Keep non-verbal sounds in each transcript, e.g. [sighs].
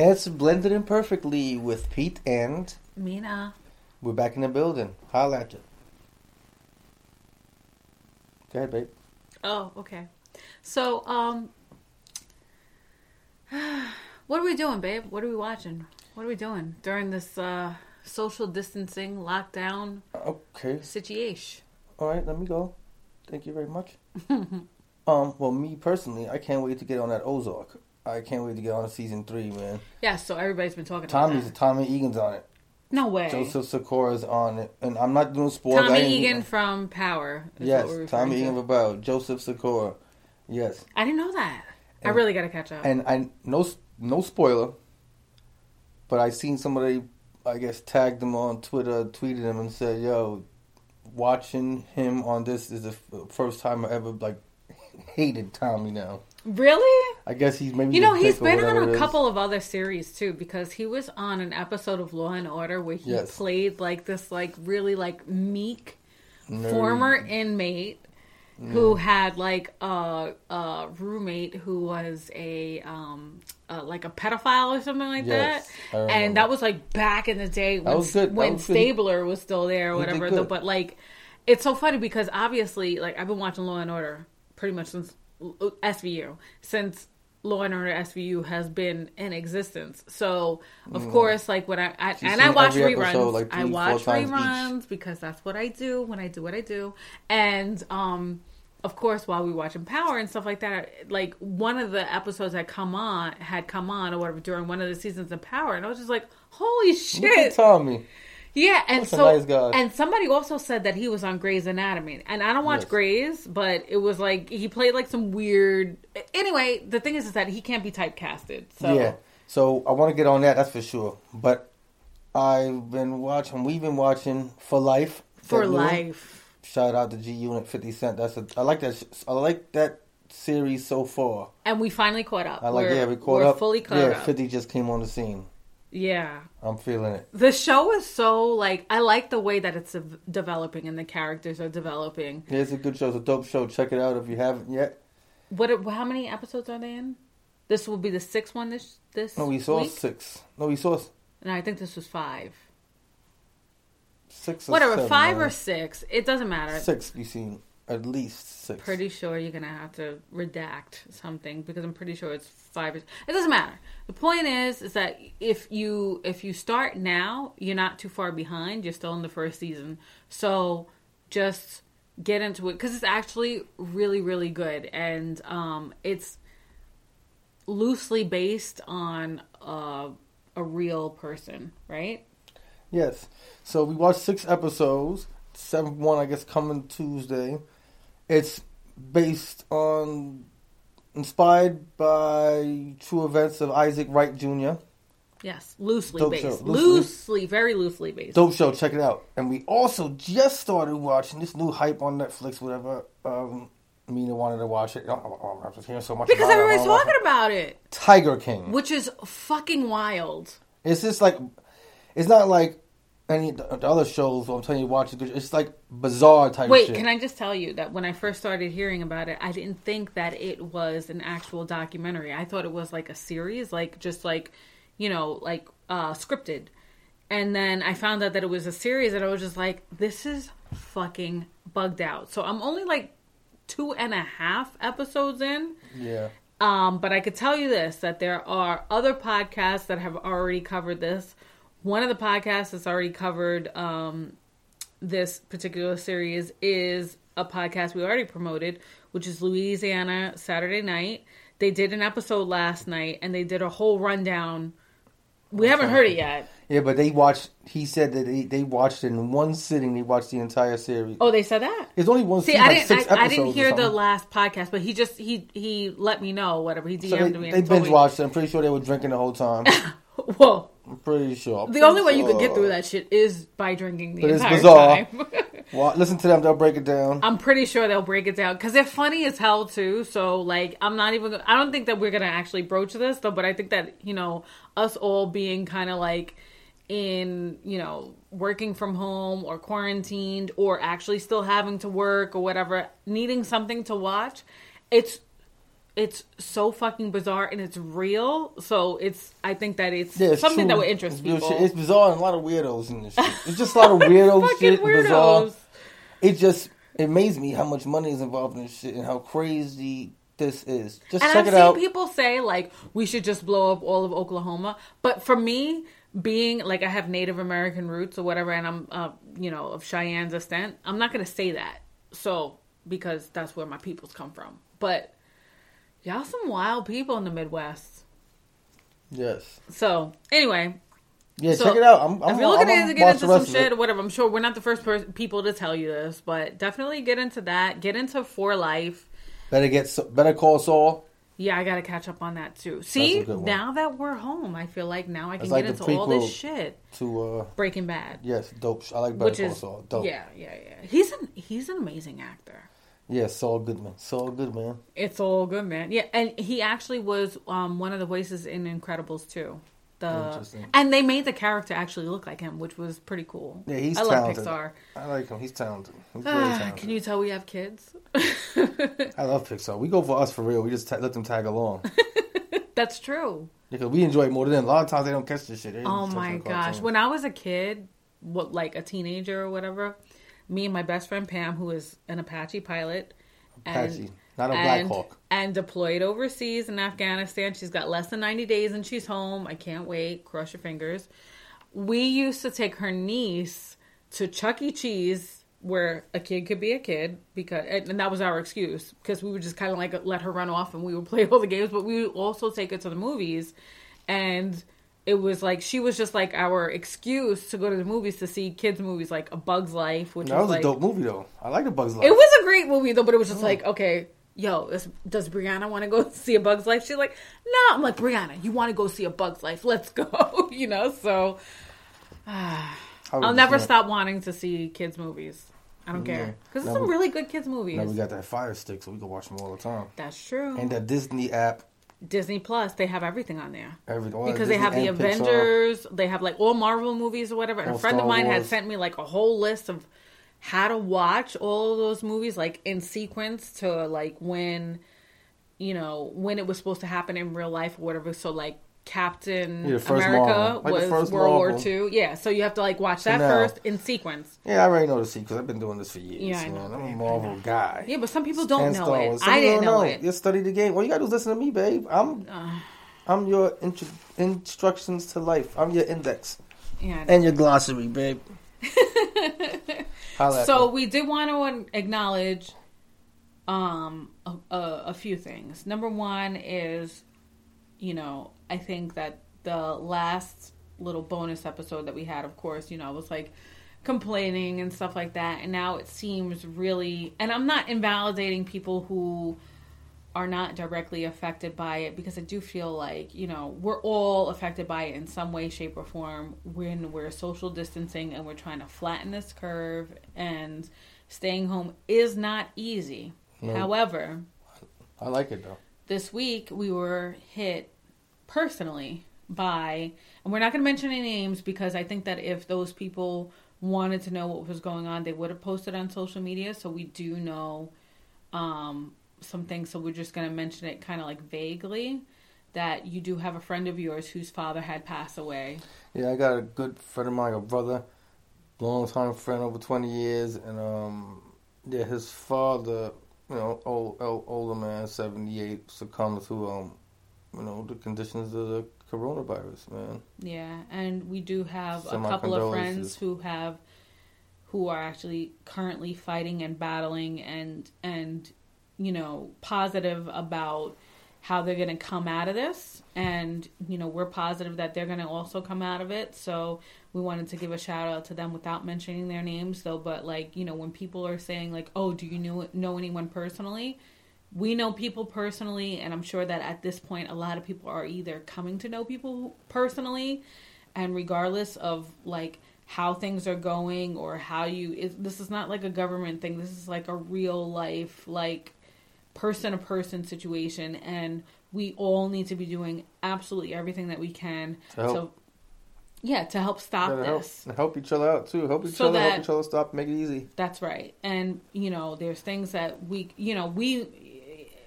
It's Blended Imperfectly with Pete and Mena. we're back in the building. Holla at you. Go ahead, babe. Oh, okay. So, um, [sighs] what are we doing, babe? What are we watching? What are we doing during this uh, social distancing lockdown Okay. situation? All right, let me go. Thank you very much. [laughs] um, well, me personally, I can't wait to get on that Ozark. I can't wait to get on to season three, man. Yeah, so everybody's been talking Tommy's about that. Tommy Egan's on it. No way. Joseph Sikora's on it, and I'm not doing spoilers. Tommy Egan from Power. Yes, Tommy Egan to. about Joseph Sikora. Yes, I didn't know that. I really got to catch up. and I no no spoiler, but I seen somebody I guess tagged him on Twitter, tweeted him, and said, "Yo, watching him on this is the f- first time I ever like [laughs] hated Tommy now." really? I guess he's maybe You know, he's been on a couple of other series too, because he was on an episode of Law and Order where he Yes. played like this, like really like meek Nerd. former inmate who had like a, a roommate who was a um uh, like a pedophile or something like Yes, that, and that was like back in the day when was when was good. Stabler was still there or He whatever. though, but like, it's so funny because obviously, like I've been watching Law and Order pretty much since uh, SVU since. Law and Order SVU has been in existence, so of course, like when I, I and I watch reruns, episode, like, I watch times each. reruns because that's what I do when I do what I do. And um of course while we watching Power and stuff like that, like one of the episodes that come on had come on or whatever during one of the seasons of Power and I was just like, Holy Look at shit. Tommy. Yeah, and That's so nice and somebody also said that he was on Grey's Anatomy. And I don't watch Yes. Grey's, but it was like he played like some weird Anyway, the thing is is that he can't be typecasted. So Yeah. So I want to get on that. That's for sure. But I've been watching. We've been watching For Life. for life. Shout out to G Unit Fifty Cent. That's a. I like that. I like that series so far. And we finally caught up. I like. we're, yeah, we caught we're up. fully caught yeah, up. Fifty just came on the scene. Yeah. I'm feeling it. The show is so like I like the way that it's developing and the characters are developing. Yeah, it's a good show. It's a dope show. Check it out if you haven't yet. What? How many episodes are they in? This will be the sixth one this this No, we saw week. six. No, we saw No, I think this was five. six. Or Whatever, seven, five man. or six. It doesn't matter. six. We seen at least six. Pretty sure you're gonna have to redact something because I'm pretty sure it's five. It doesn't matter. The point is, is that if you if you start now, you're not too far behind. You're still in the first season, so just get into it because it's actually really really good and um, it's loosely based on uh, a real person, right? Yes. So we watched six episodes. Seventh one, I guess, coming Tuesday. It's based on, inspired by true events of Isaac Wright Jr. Yes, loosely Dope based, show. loosely, Loosely- very loosely based. Dope show. Check it out. And we also just started watching this new hype on Netflix. Whatever. Um, Mena wanted to watch it. I'm just hearing so much Because about everybody's talking it. about it, Tiger King. which is fucking wild. It's just like, it's not like any the other shows. I'm telling you, watch it. It's like bizarre type. Wait, shit. can I just tell you that when I first started hearing about it, I didn't think that it was an actual documentary. I thought it was like a series, like just like, you know, like uh scripted. And then I found out that it was a series, and I was just like, this is fucking bugged out. So I'm only like two and a half episodes in. Yeah. Um, but I could tell you this that there are other podcasts that have already covered this. One of the podcasts that's already covered um, this particular series is a podcast we already promoted, which is Louisiana Saturday Night. They did an episode last night and they did a whole rundown We haven't heard it yet. Yeah, but they watched. He said that they, they watched it in one sitting. They watched the entire series. Oh, they said that. It's only one. See, season, I didn't. I, I didn't hear the last podcast, but he just he he let me know whatever he So DM'd they, me. they binge watched it. I'm pretty sure they were drinking the whole time. [laughs] [laughs] Well, I'm pretty sure. I'm the pretty only way you could get through that shit is by drinking the But it's bizarre. time. [laughs] Well, listen to them. They'll break it down. I'm pretty sure they'll break it down because they're funny as hell too. So like, I'm not even. I don't think that we're gonna actually broach this though. But I think that you know, us all being kind of like in you know working from home or quarantined or actually still having to work or whatever, needing something to watch, it's it's so fucking bizarre and it's real. So it's I think that it's Yeah, it's something true. that would interest it's people. shit. It's bizarre and a lot of weirdos in this shit. It's just a lot of [laughs] weirdo shit. Bizarre. It just it amazes me how much money is involved in this shit and how crazy this is. Just And check I've it seen out. people say like we should just blow up all of Oklahoma, but for me, being like I have Native American roots or whatever, and I'm uh, you know of Cheyenne's descent, I'm not gonna say that. So because that's where my peoples come from, but y'all some wild people in the Midwest. yes. So anyway, Yeah, So, check it out. I'm, I'm, if you're looking I'm, to get into some rest of it. shit or whatever, I'm sure we're not the first pers- people to tell you this, but definitely get into that. Get into For Life. Better get so- better call Saul. Yeah, I got to catch up on that too. See, now that we're home, I feel like now I can like get into all this shit. To uh Breaking Bad, yes, dope. I like better which call is Saul. Dope. yeah, yeah, yeah. He's an he's an amazing actor. Yeah, Saul Goodman. Saul Goodman. It's all good, man. Yeah, and he actually was um, one of the voices in Incredibles too. The Interesting. and they made the character actually look like him, which was pretty cool. Yeah, he's I talented. love Pixar. I like him. He's talented. He's very Ah, talented. can you tell we have kids? I love Pixar. We go for us for real. We just ta- let them tag along [laughs] That's true. because we enjoy it more than them. A lot of times they don't catch this shit. They Oh touch my the gosh. cartoon. When I was a kid, what like a teenager or whatever, me and my best friend Pam, who is an Apache pilot, Apache, not a Black and, Hawk. and deployed overseas in Afghanistan. She's got less than 90 days and she's home. I can't wait. Cross your fingers. We used to take her niece to Chuck E. Cheese where a kid could be a kid because and and that was our excuse because we would just kind of like let her run off and we would [laughs] play all the games but we would also take her to the movies and it was like she was just like our excuse to go to the movies to see kids movies like a bug's life which That was was like a dope movie though. I like A Bugs Life. it was a great movie though, but it was just mm. like, okay, yo, does Brianna want to go [laughs] see a Bug's Life? She's like, no. I'm like, Brianna, you want to go see a Bug's Life? Let's go. [laughs] you know, so [sighs] I I'll never stop wanting to see kids movies. I don't mm, care because there's some we- really good kids movies. Now we got that Fire Stick, so we can watch them all the time. That's true. And that Disney app, Disney Plus, they have everything on there. every all because Disney they have the and Pixar. Avengers, they have like all Marvel movies or whatever. And All a friend of Star mine had sent me like a whole list of how to watch all of those movies like in sequence to like when you know when it was supposed to happen in real life or whatever. So like Captain Yeah, America Like was World War Marvel. Two. Yeah, so you have to like watch that now- first in sequence. Yeah, I already know the secret. I've been doing this for years. Yeah, I know, man. I'm a Marvel guy. Yeah, but some people don't know it. I didn't don't know it. You study the game. All you gotta do is listen to me, babe. I'm, Uh. I'm your intro- instructions to life. I'm your index Yeah, and your glossary, babe. So we did want to acknowledge um a, a, a few things. Number one is, you know, I think that the last little bonus episode that we had, of course, you know, was like complaining and stuff like that, and now it seems really. And I'm not invalidating people who are not directly affected by it because I do feel like, you know, we're all affected by it in some way, shape, or form when we're social distancing and we're trying to flatten this curve and staying home is not easy. No. However, I like it though. This week we were hit personally by, and we're not going to mention any names because I think that if those people wanted to know what was going on, they would have posted on social media. So we do know um, some things. So we're just going to mention it kind of like vaguely that you do have a friend of yours whose father had passed away. Yeah, I got a good friend of mine, a brother, long time friend over twenty years, and um, yeah, his father, you know, old, old older man, seventy eight, succumbed to um, you know, the conditions of the coronavirus, man. Yeah, and we do have a couple of friends who have who are actually currently fighting and battling and and you know positive about how they're going to come out of this. And, you know, we're positive that they're going to also come out of it. So we wanted to give a shout out to them without mentioning their names, though. But, like, you know, when people are saying, like, oh, do you know, know anyone personally? We know people personally, and I'm sure that at this point, a lot of people are either coming to know people personally, and regardless of, like, how things are going or how you it, this is not like a government thing this is like a real life like person to person situation and we all need to be doing absolutely everything that we can To yeah to help stop Gotta help, this help each other out too. Help each So other. that- help each other stop. Make it easy. That's right. And, you know, there's things that we, you know, we,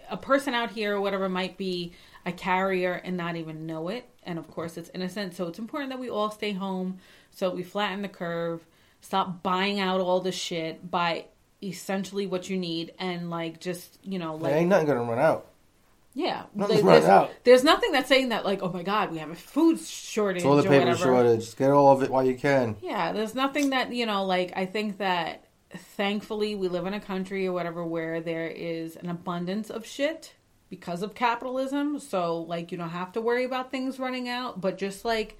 a person out here or whatever might be a carrier and not even know it. And of course, it's innocent. So it's important that we all stay home so we flatten the curve, stop buying out all the shit, buy essentially what you need, and like just, you know, There like, ain't nothing gonna run out. Yeah. Nothing's there's, out. there's nothing that's saying that, like, oh my God, we have a food shortage Toilet or paper whatever. shortage. Get all of it while you can. Yeah, there's nothing that, you know, like I think that thankfully we live in a country or whatever where there is an abundance of shit because of capitalism. So like you don't have to worry about things running out, but just like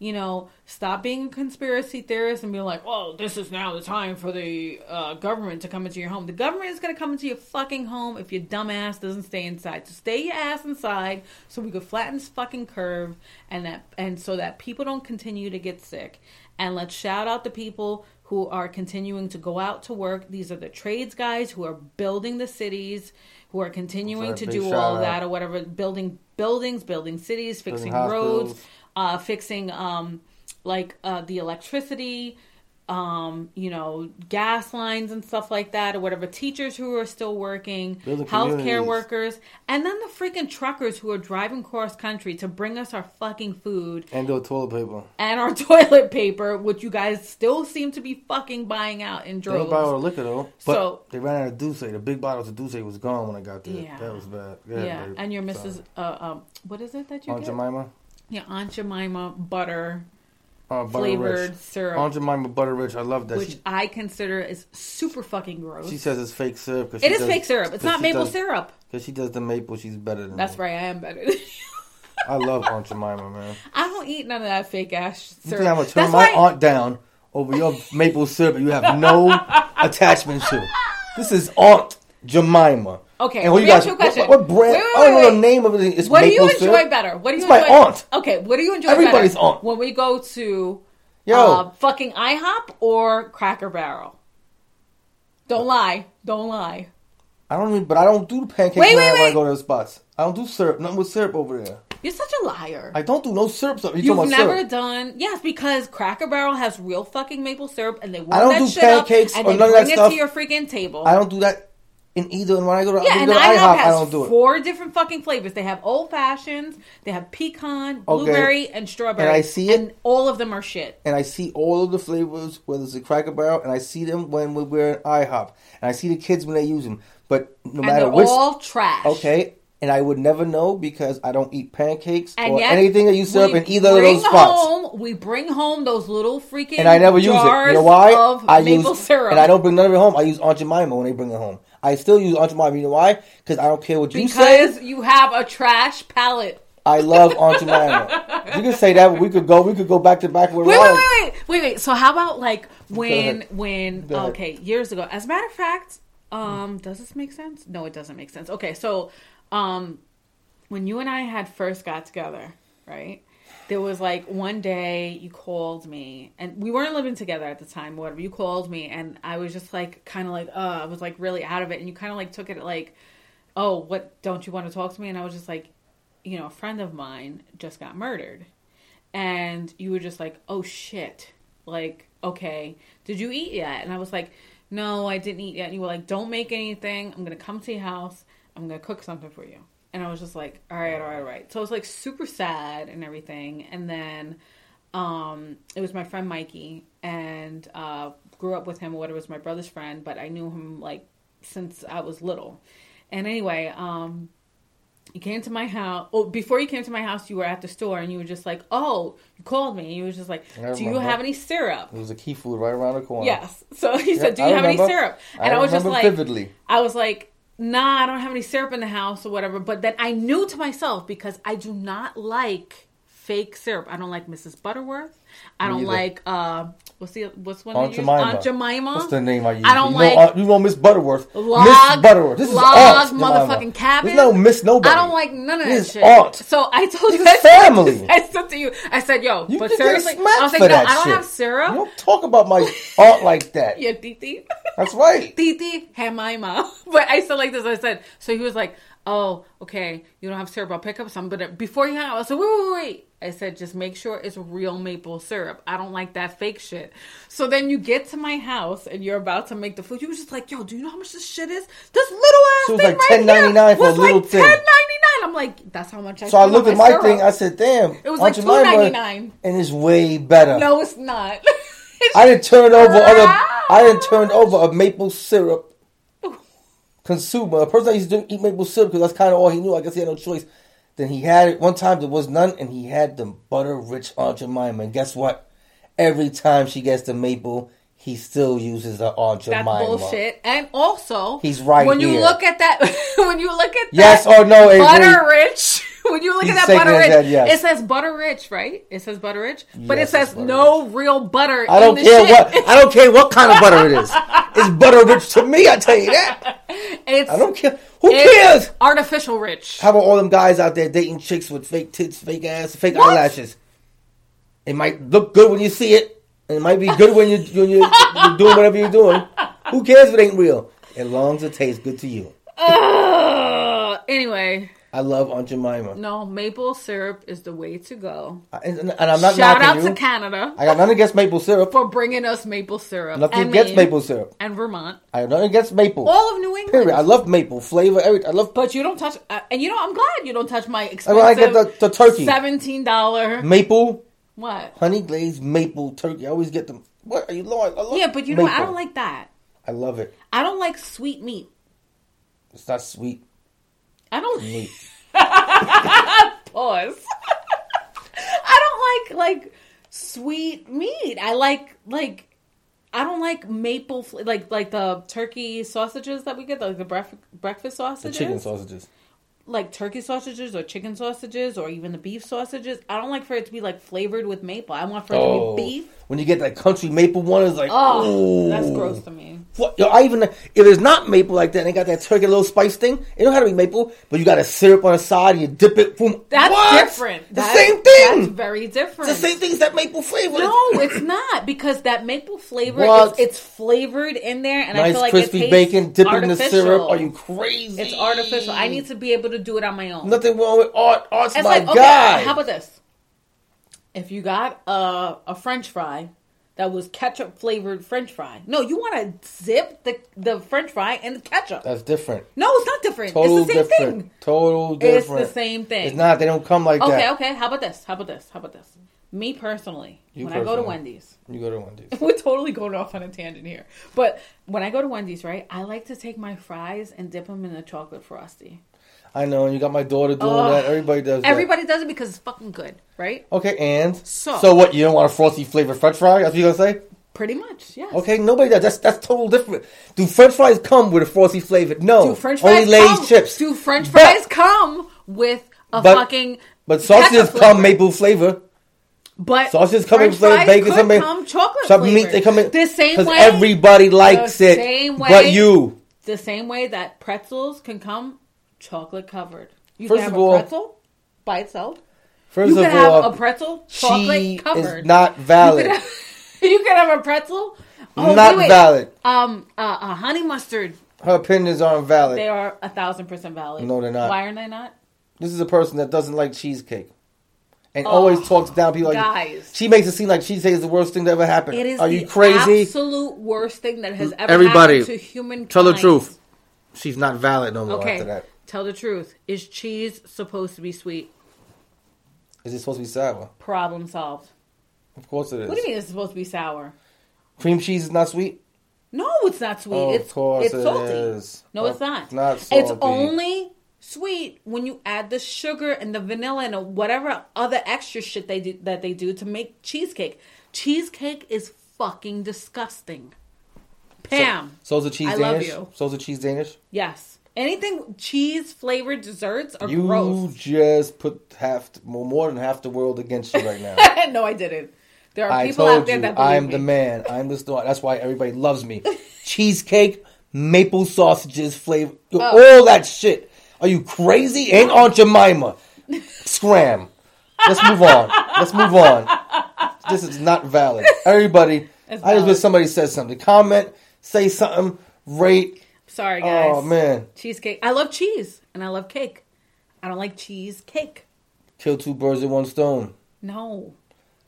you know, stop being a conspiracy theorist and be like, "Oh, this is now the time for the uh, government to come into your home." The government is going to come into your fucking home if your dumbass doesn't stay inside. So stay your ass inside, so we could flatten this fucking curve, and that and so that people don't continue to get sick. And let's shout out the people who are continuing to go out to work. These are the trades guys who are building the cities, who are continuing to do all out. that or whatever, building buildings, building cities, fixing hospitals. roads, uh, fixing um, like uh, the electricity, um, you know, gas lines and stuff like that, or whatever. Teachers who are still working, healthcare workers, and then the freaking truckers who are driving cross country to bring us our fucking food And do toilet paper. and our [laughs] toilet paper, which you guys still seem to be fucking buying out in droves. They don't buy all the liquor though. But So- they ran out of Douce. The big bottles of Douce was gone when I got there. Yeah. That was bad. Go Yeah, and your Mrs. Uh, um, what is it that you Aunt get? Jemima. Yeah, Aunt Jemima butter Uh, butter flavored rich. syrup, Aunt Jemima butter rich. I love that. which She, I consider is super fucking gross. she says it's fake syrup. Cause It is does- fake syrup. It's not maple does- syrup. Cause she does the maple, she's better than That's me. right. I am better. than you. I love Aunt Jemima, man. [laughs] I don't eat none of that fake ass syrup. I'm gonna turn That's my aunt down over your maple syrup you have no [laughs] attachment to? This is Aunt Jemima. Okay, and what you guys? you. What, what brand? Wait, wait, I don't know the name of it. It's what do you enjoy syrup. better? What do you It's my aunt. Okay, what do you enjoy Everybody's better? aunt. When we go to Yo, uh, fucking IHOP or Cracker Barrel? Don't lie. Don't lie. I don't even. But I don't do pancakes Wait, wait, when I go to the spots. I don't do syrup. Nothing with syrup over there. You're such a liar. I don't do no syrup stuff. You You've never syrup? done yes because Cracker Barrel has real fucking maple syrup and they warm don't that do shit up pancakes and or they none of bring it stuff. to your freaking table. I don't do that in either. And when I go to, Yeah, and I go to IHOP I don't do it. four different fucking flavors. They have old fashions, they have pecan, blueberry, and strawberry. And I see it- and all of them are shit. and I see all of the flavors, whether it's a Cracker Barrel, and I see them when we're at IHOP, and I see the kids when they use them. But no And matter they're which, all trash. okay, and I would never know because I don't eat pancakes And or anything that you serve in either of those spots. Home, we bring home those little freaking And I never use it. You know why? Of I maple use syrup. and I don't bring none of it home. I use Aunt Jemima when they bring it home. I still use Jemima. You know why? Because I don't care what you say. because you have a trash palate. I love Jemima. you can say that. But we could go. We could go back to back with Wait, wait, wait, wait, wait, wait. So how about like when, when? Okay, years ago. As a matter of fact, um, does this make sense? No, it doesn't make sense. Okay, so, um, when you and I had first got together, right? There was like one day you called me, and we weren't living together at the time. Whatever you called me, and I was just like, kind of like, uh, I was like really out of it, and you kind of like took it like, oh, what? Don't you want to talk to me? And I was just like, you know, a friend of mine just got murdered and you were just like, "Oh shit!" Like, okay, did you eat yet? And I was like, "No, I didn't eat yet." And you were like, "Don't make anything. I'm gonna come to your house. I'm gonna cook something for you." And I was just like, "All right, all right, all right." So I was like super sad and everything. And then um, it was my friend Mikey, and uh, grew up with him. Whatever, it was my brother's friend, but I knew him like since I was little. And anyway, um, you came to my house. Oh, before you came to my house, you were at the store, and you were just like, "Oh, you called me." And you was just like, "Do you have any syrup?" It was a key food right around the corner. Yes. So he said, "Do I you have any syrup?" And I, was just remember like, vividly. I was like, nah, I don't have any syrup in the house or whatever. But then I knew to myself because I do not like fake syrup. I don't like Mrs. Butterworth. I don't either. like uh what's the what's one Aunt? Jemima. Aunt Jemima. What's the name I use? I don't you like Know, Aunt- you know Miss Butterworth. log, Miss Butterworth. This log, is Aunt motherfucking cabin. There's no Miss Nobody. I don't like none of This is shit. Aunt. So I told you This family. [laughs] I said to you, I said, yo, You but seriously, I was like, no, that I don't shit. have syrup. You don't talk about my aunt like that. Yeah, Titi. That's right. Titi Jemima. [laughs] But I still like this. I said, so he was like, oh, okay, you don't have syrup. I'll pick up some. But uh, before you hang out, I said, wait, wait, wait. I said, just make sure it's real maple syrup. I don't like that fake shit. So then you get to my house and you're about to make the food. You was just like, yo, do you know how much this shit is? This little ass So it was thing like right $10.99 here for a was little like thing. $10.99. I'm like, that's how much I So I looked at my syrup. thing. I said, "Damn, It was like Jemima, $2.99. and it's way better." No, it's not. [laughs] I didn't turn over other. I didn't turn over a maple syrup consumer. A person that used to eat maple syrup because that's kind of all he knew. I guess he had no choice. Then he had it one time. There was none, and he had the butter rich Aunt Jemima. And guess what? Every time she gets the maple, he still uses the Aunt That's bullshit. And also, He's right when you look at that, [laughs] when you look at Yes that or no, butter rich. [laughs] When you look He's at that butter rich, head, yes. it says butter rich, right? It says butter rich, but Yes, it says no real butter. I don't in the care shit. what. I don't [laughs] care what kind of butter it is. It's butter rich to me. I tell you that. It's I don't care. Who cares? artificial rich. How about all them guys out there dating chicks with fake tits, fake ass, fake What? eyelashes? It might look good when you see it, and it might be good when you when you're, you're doing whatever you're doing. Who cares if it ain't real? As long as it tastes good to you. Ugh. Anyway, I love Aunt Jemima, no maple syrup is the way to go. and, and I'm not Shout out knocking to. Canada I got nothing against maple syrup. for bringing us maple syrup. Nothing and against Maine maple syrup. and Vermont, I have nothing against maple. all of New England. Period. I love maple flavor. Every I love But you don't touch, uh, and you know I'm glad you don't touch my I expensive. mean, I get the, the turkey. seventeen dollar. Maple, What? honey glazed maple turkey. I always get them. What are you, Lord? I love Yeah, but you know what? I don't like that. I love it. I don't like sweet meat. It's not sweet I don't meat. [laughs] pause. [laughs] I don't like like sweet meat. I like like I don't like maple like like the turkey sausages that we get like the bref- breakfast The sausages. chicken sausages. Like turkey sausages or chicken sausages or even the beef sausages. I don't like for it to be like flavored with maple. I want for it Oh, to be oh. beef. when you get that country maple one, it's like oh, oh, that's gross to me. What, yo, I even if it's not maple like that, and they got that turkey little spice thing. It don't have to be maple, but you got a syrup on the side, and you dip it. Boom. That's What? different. The That- same thing. That's very different. It's the same thing as that maple flavor. No, it's not because that maple flavor is it's flavored in there, and I feel like crispy it tastes bacon, dip it in the syrup. Are you crazy? It's artificial. I need to be able to do it on my own. Nothing wrong with art. Art's it's my like okay, how about this? If you got a a French fry that was ketchup flavored French fry, no, you want to zip the the French fry in the ketchup. That's different. no, it's not different. Total it's the same different. thing. Total different. It's the same thing. It's not. They don't come like Okay, that. okay. okay. How about this? How about this? How about this? Me personally, You when I go to. Wendy's, You go to Wendy's. [laughs] we're totally going off on a tangent here. But when I go to Wendy's, right, I like to take my fries and dip them in a chocolate frosty. I know, and you got my daughter doing Ugh. that. Everybody does that. Everybody does it because it's fucking good, right? Okay, and So- so what? You don't want a frosty flavored French fry? That's what you gonna say? Pretty much, yes. Okay, nobody does. That's that's total different. Do French fries come with a frosty flavored? No, Do French fries only Lay's come, chips. Do French But- fries come with a But- fucking But sausages come maple flavor. But Sausages come in flavor. Bacon come come chocolate Some flavored. meat they come in the same way. everybody likes the it, same way- but you. the same way that pretzels can come chocolate covered. You First can have of all- a pretzel by itself. First you of can have all, a pretzel chocolate she covered. is not You valid. can have, [laughs] you can have a pretzel. Oh, not wait, wait. valid. Um, uh, uh, honey mustard. Her opinions aren't valid. They are a thousand percent valid. No, they're not. Why are they not? This is a person that doesn't like cheesecake. And Oh, always talks down people like guys. she makes it seem like cheesecake is the worst thing that ever happened. It is Are the you crazy? absolute worst thing that has ever Everybody, happened to human. Tell the truth. She's not valid no more Okay, after that. Tell the truth. Is cheese supposed to be sweet? Is it supposed to be sour? Problem solved. Of course it is. What do you mean it's supposed to be sour? Cream cheese is not sweet? No, it's not sweet. Oh, it's of course it's it salty. is. No, it's not. it's not salty. It's only sweet when you add the sugar and the vanilla and whatever other extra shit they do that they do to make cheesecake. Cheesecake is fucking disgusting. Pam. So, So's a cheese I love Danish? you. So's a cheese Danish? Yes. Anything cheese flavored desserts are You gross. just put half, more, more than half the world against you right now. [laughs] no, I didn't. There are I people out there you, that believe I'm me. the man. I'm the star. That's why everybody loves me. [laughs] Cheesecake, maple sausages, flavor, Oh. all that shit. Are you crazy? Ain't [laughs] Aunt Jemima. Scram. Let's move on. Let's move on. This is not valid. Everybody, It's I just wish somebody says something. Comment, say something, rate. Sorry, oh, guys. Oh man, Cheesecake. I love cheese and I love cake. I don't like cheesecake. kill two birds with one stone. No.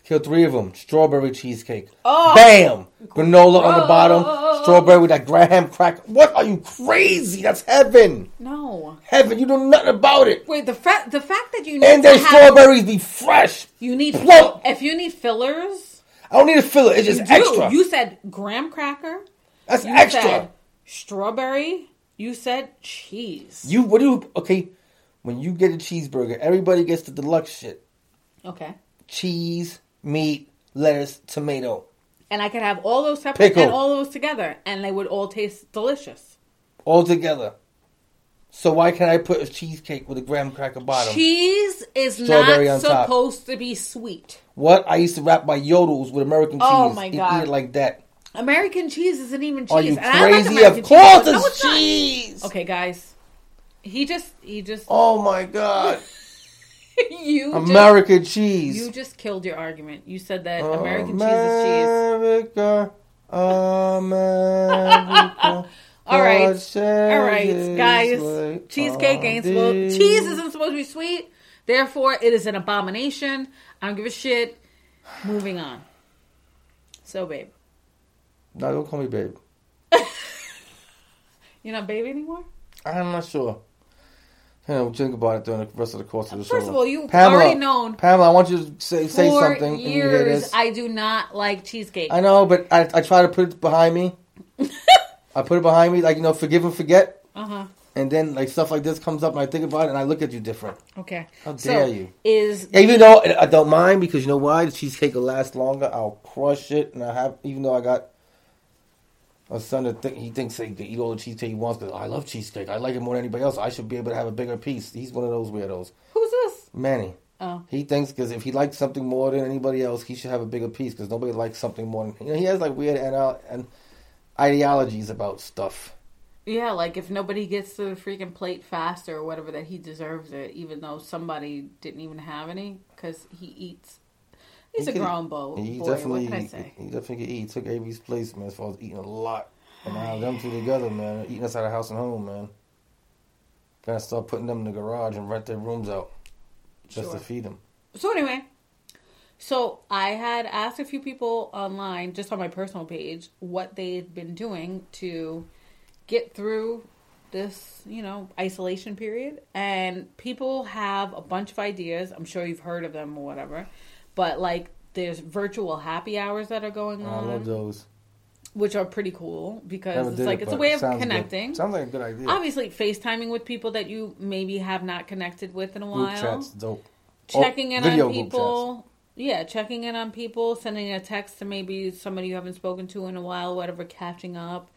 Kill three of them. Strawberry cheesecake. Oh. Bam! Granola on the bottom. Oh. Strawberry with that graham crack. What are you crazy? That's heaven. No. Heaven. You know nothing about it. Wait, the fact the fact that you need And their strawberries be fresh. you need Plump. if you need fillers, I don't need a filler. It's just extra. You said graham cracker. That's You extra. Strawberry. You said cheese. You what do you okay? When you get a cheeseburger, everybody gets the deluxe shit. Okay. Cheese, meat, lettuce, tomato. And I could have all those separate Pickle. and all those together, and they would all taste delicious. All together. So why can't I put a cheesecake with a graham cracker bottom? Cheese is Strawberry not on top. supposed to be sweet. What? I used to wrap my yodels with American oh cheese. Oh, my and God. Eat it like that. American cheese isn't even cheese. Are you and like crazy? American of course cheese, no, it's it's cheese. Okay, guys. He just, he just, Oh my god. [laughs] you just, American cheese. you just killed your argument. You said that oh, American cheese is cheese. America. America. [laughs] All right, all right, guys. like Cheesecake ain't supposed. Cheese isn't supposed to be sweet. Therefore, it is an abomination. I don't give a shit. Moving on. So, babe, No, don't call me babe. [laughs] you're not babe anymore. I'm not sure. You know, we'll think about it during the rest of the course of the show. First of all, you've Pamela, already known Pamela, I want you to say say For something. you years. I do not like cheesecake. I know, but I, I try to put it behind me. [laughs] I put it behind me, like you know, forgive and forget. Uh huh. And then like stuff like this comes up, and I think about it, and I look at you different. Okay. How So, dare you. Is Even though I don't mind because you know why, the cheesecake will last longer. I'll crush it, and I have even though I got a son that think he thinks he can eat all the cheesecake he wants because I love cheesecake. I like it more than anybody else. I should be able to have a bigger piece. He's one of those weirdos. who's this? Manny. Oh, He thinks because if he likes something more than anybody else, he should have a bigger piece because nobody likes something more. Than, you know, he has like weird and, and ideologies about stuff. yeah. Like if nobody gets to the freaking plate faster or whatever, that he deserves it, even though somebody didn't even have any because he eats. He's He a grown boy. He boy. definitely, What can I say? he definitely could eat. He took Avery's place, man, as far as eating a lot. And now them two together, man, eating outside of house and home, man. Gotta start putting them in the garage and rent their rooms out just Sure. to feed them. So anyway, so I had asked a few people online, just on my personal page, what they'd been doing to get through this, you know, isolation period. And people have a bunch of ideas. I'm sure you've heard of them or whatever. But like there's virtual happy hours that are going on. I on, love those. which are pretty cool because it's like it, it's a way of sounds good. connecting. Sounds like a good idea. Obviously, FaceTiming with people that you maybe have not connected with in a Group while chats, dope. checking Oh, in on group people. Yeah, checking in on people, sending a text to maybe somebody you haven't spoken to in a while, whatever, catching up,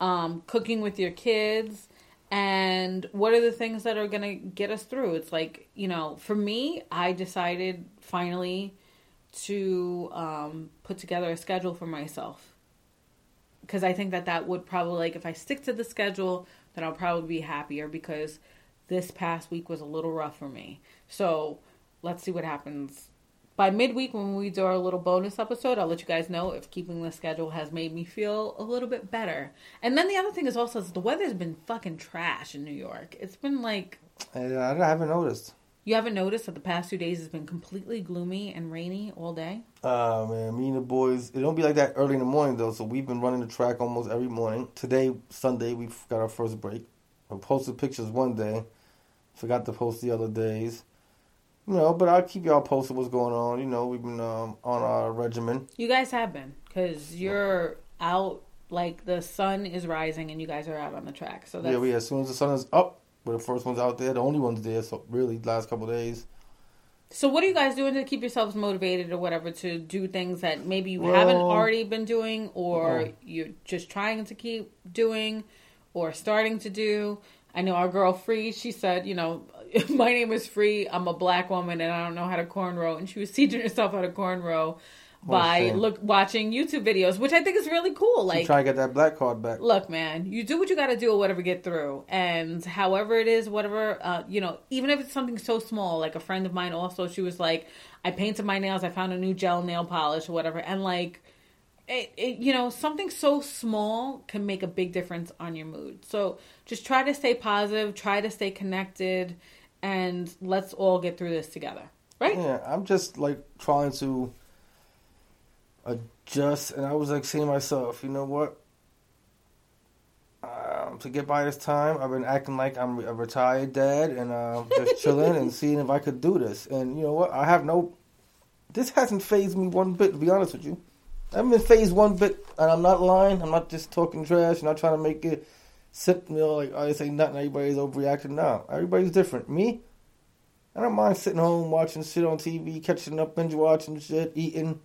um, cooking with your kids. And what are the things that are going to get us through? It's like, you know, for me, I decided finally to um, put together a schedule for myself. Because I think that that would probably, like, if I stick to the schedule, then I'll probably be happier because this past week was a little rough for me. So let's see what happens. By midweek, when we do our little bonus episode, I'll let you guys know if keeping the schedule has made me feel a little bit better. And then the other thing is also is the weather's been fucking trash in New York. It's been like I, I haven't noticed. You haven't noticed that the past two days has been completely gloomy and rainy all day. Uh man, me and the boys. It don't be like that early in the morning though. So we've been running the track almost every morning. Today, Sunday, we got our first break. I posted pictures one day. Forgot to post the other days. You know, but I'll keep y'all posted what's going on. You know, we've been um, on our regimen. You guys have been because you're out like the sun is rising and you guys are out on the track. So that's Yeah, we as soon as the sun is up, we're the first ones out there, the only ones there. So really, last couple of days. So what are you guys doing to keep yourselves motivated or whatever to do things that maybe you Well- haven't already been doing or Oh. you're just trying to keep doing or starting to do? I know our girl Free. She said, you know, [laughs] my name is Free. I'm a black woman and I don't know how to cornrow. And she was teaching herself how to cornrow by look watching YouTube videos, which I think is really cool. Like trying to get that black card back. look, man, you do what you got to do or whatever get through. And however it is, whatever, uh, you know, even if it's something so small, like a friend of mine also, she was like, I painted my nails, I found a new gel nail polish or whatever. And like, it, it, you know, something so small can make a big difference on your mood. So just try to stay positive, try to stay connected, and let's all get through this together. Right? Yeah, I'm just like trying to adjust, and I was like saying to myself, you know what? Um, to get by this time, I've been acting like I'm a retired dad and uh, just chilling and seeing if I could do this. And you know what? I have no. This hasn't phased me one bit, to be honest with you. I haven't been phased one bit, and I'm not lying. I'm not just talking trash. I'm not trying to make it sit, you know, like I say nothing. Everybody's overreacting. No, everybody's different. Me, I don't mind sitting home watching shit on TV, catching up, binge watching shit, eating,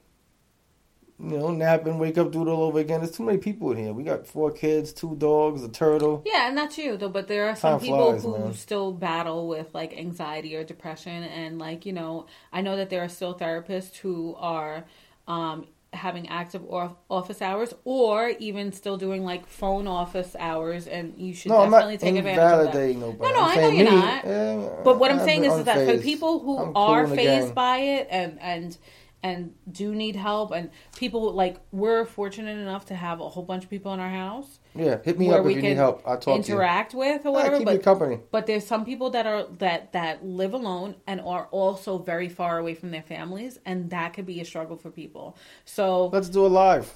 you know, nap and wake up, do it all over again. There's too many people in here. We got four kids, two dogs, a turtle. Yeah, and that's you though. But there are some Time people flies, who man. still battle with like anxiety or depression, and like you know, I know that there are still therapists who are um, having active or- office hours, or even still doing like phone office hours, and you should No, I'm not definitely take advantage of that. nobody. No, no, I'm I know you're me, not. eh, But what I'm I've saying is, is that for people who I'm are the phased by it and and and do need help, and people like we're fortunate enough to have a whole bunch of people in our house yeah, hit me up if you need help. I'll talk to you. interact with or Yeah, whatever. keep but you company. but there's some people that are that that live alone and are also very far away from their families, and that could be a struggle for people. So Let's do a live.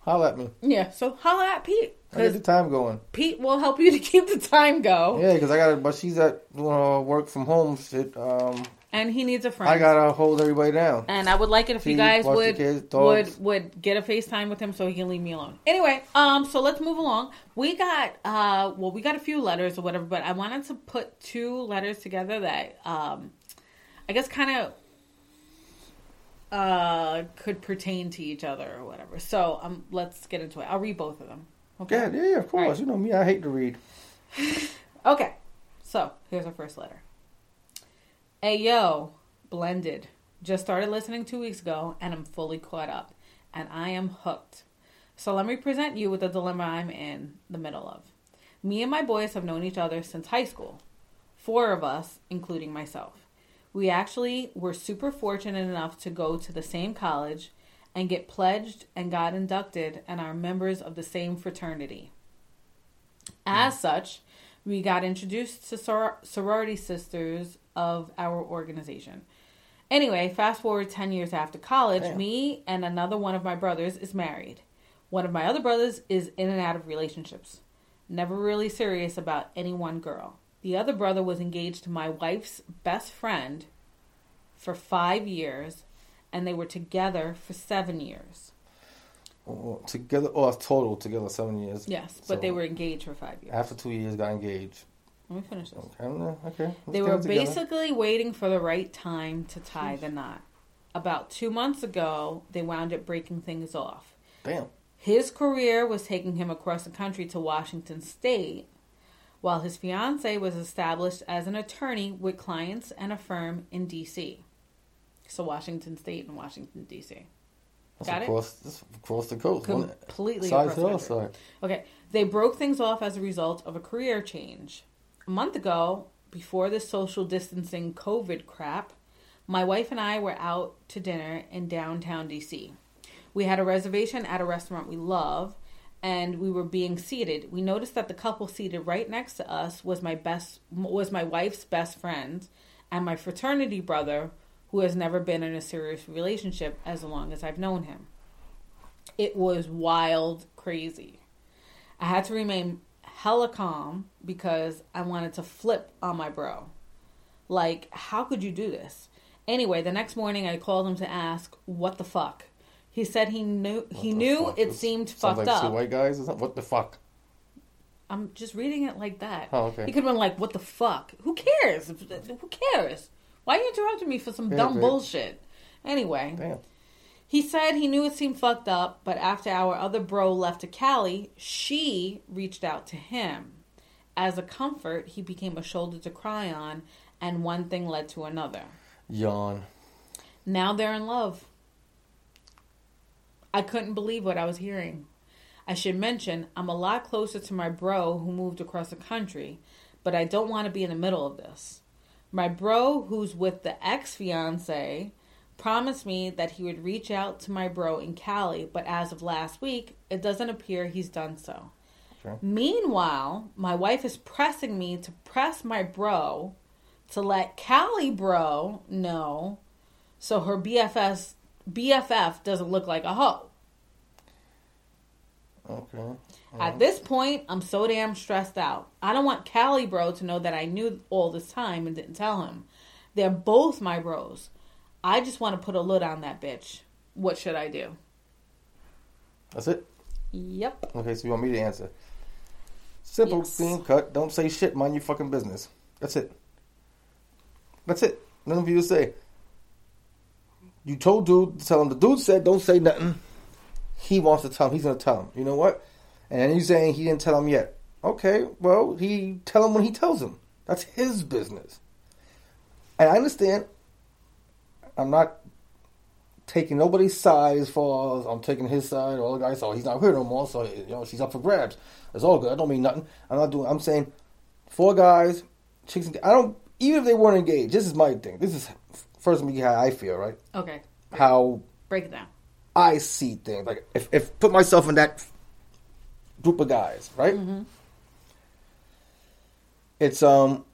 Holla at me. yeah, so holla at Pete I get the time going. Pete will help you to [laughs] keep the time go, Yeah, because I got to, but she's at doing work from home shit. Um, and he needs a friend. I got to hold everybody down. And I would like it if you guys would kids, would would get a FaceTime with him so he can leave me alone. Anyway, um, so let's move along. We got uh, well, we got a few letters or whatever, but I wanted to put two letters together that um, I guess kind of uh could pertain to each other or whatever. So um, let's get into it. I'll read both of them. Okay. Yeah, yeah, yeah, of course. Right. You know me, I hate to read. [laughs] Okay, so here's our first letter. Hey yo, blended. Just started listening two weeks ago and I'm fully caught up. And I am hooked. So let me present you with the dilemma I'm in the middle of. Me and my boys have known each other since high school. Four of us, including myself. We actually were super fortunate enough to go to the same college and get pledged and got inducted and are members of the same fraternity. As such, we got introduced to sor- sorority sisters of our organization. Anyway, fast forward 10 years after college, Damn. me and another one of my brothers is married. One of my other brothers is in and out of relationships, never really serious about any one girl. The other brother was engaged to my wife's best friend for five years, and they were together for seven years. Oh, oh together, oh, total together seven years. Yes, but they were engaged for five years. After two years, got engaged. Let me finish this. Okay, okay. They were together. basically waiting for the right time to tie the knot. About two months ago, they wound up breaking things off. Damn. His career was taking him across the country to Washington State, while his fiance was established as an attorney with clients and a firm in D.C. So Washington State and Washington D.C. That's Got it? across, That's across the coast. Completely across the country. Okay, they broke things off as a result of a career change. A month ago, before this social distancing COVID crap, my wife and I were out to dinner in downtown DC. We had a reservation at a restaurant we love, and we were being seated. We noticed that the couple seated right next to us was my best was my wife's best friend and my fraternity brother who has never been in a serious relationship as long as I've known him. It was wild crazy. I had to remain hella calm because I wanted to flip on my bro. Like, how could you do this? Anyway, the next morning I called him to ask what the fuck. He said he knew he What the knew fuck? it seemed fucked like Two white guys. What the fuck? I'm just reading it like that. Oh, okay. He could have been like, "What the fuck? Who cares? Who cares? Why are you interrupting me for some Yeah, dumb bullshit?" Anyway, Damn. He said he knew it seemed fucked up, but after our other bro left to Cali, she reached out to him. As a comfort, he became a shoulder to cry on, and one thing led to another. Yawn. Now they're in love. I couldn't believe what I was hearing. I should mention, I'm a lot closer to my bro who moved across the country, but I don't want to be in the middle of this. My bro, who's with the ex fiance, promised me that he would reach out to my bro in Cali, but as of last week, it doesn't appear he's done so. Okay. Meanwhile, my wife is pressing me to press my bro to let Cali bro know so her BFS BFF doesn't look like a hoe. Okay. At this point, I'm so damn stressed out. I don't want Cali bro to know that I knew all this time and didn't tell him. They're both my bros. I just want to put a lid on that bitch. What should I do? That's it. Yep. Okay, so you want me to answer? Simple, Yes. clean cut. Don't say shit. Mind your fucking business. That's it. That's it. Nothing for you to say. You told dude to tell him. The dude said, "Don't say nothing." He wants to tell him. He's gonna tell him. You know what? And you saying he didn't tell him yet. Okay, well, he tell him when he tells him. That's his business. And I understand. I'm not taking nobody's side as far as I'm taking his side. All the guys, So he's not here no more, so you know she's up for grabs. It's all good. I don't mean nothing. I'm not doing. I'm saying four guys, chicks. And, I don't. Even if they weren't engaged, this is my thing. This is first me how I feel, right? Okay. How Break it down. I see things. Like if, if put myself in that group of guys, right? Mm-hmm. It's um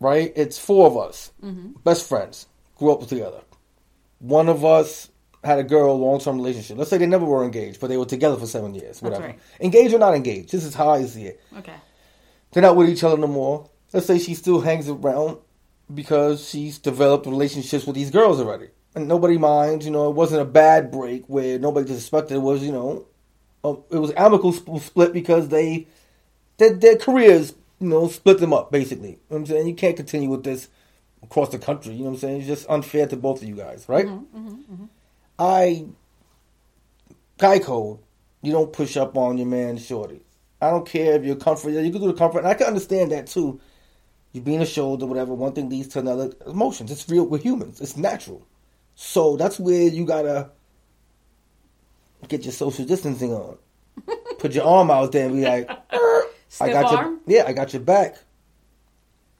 right? It's four of us. Best friends. Grew up together. One of us had a girl, long term relationship. Let's say they never were engaged, but they were together for seven years. Whatever. right. Engaged or not engaged. This is how I see it. Okay. They're not with each other no more. Let's say she still hangs around because she's developed relationships with these girls already. And nobody minds, you know, it wasn't a bad break where nobody suspected it was, you know, uh, it was amicable sp- split because they, their, their careers, you know, split them up, basically. You know what I'm saying? You can't continue with this across the country, you know what I'm saying? It's just unfair to both of you guys, right? Mm-hmm, mm-hmm, mm-hmm. I, guy code, you don't push up on your man shorty. I don't care if you're comfort. You can do the comfort, and I can understand that too. You being a shoulder, whatever. One thing leads to another. Emotions. It's real. We're humans. It's natural. So that's where you gotta get your social distancing on. [laughs] Put your arm out there and be like, [laughs] "Er, I got arm? your yeah, I got your back.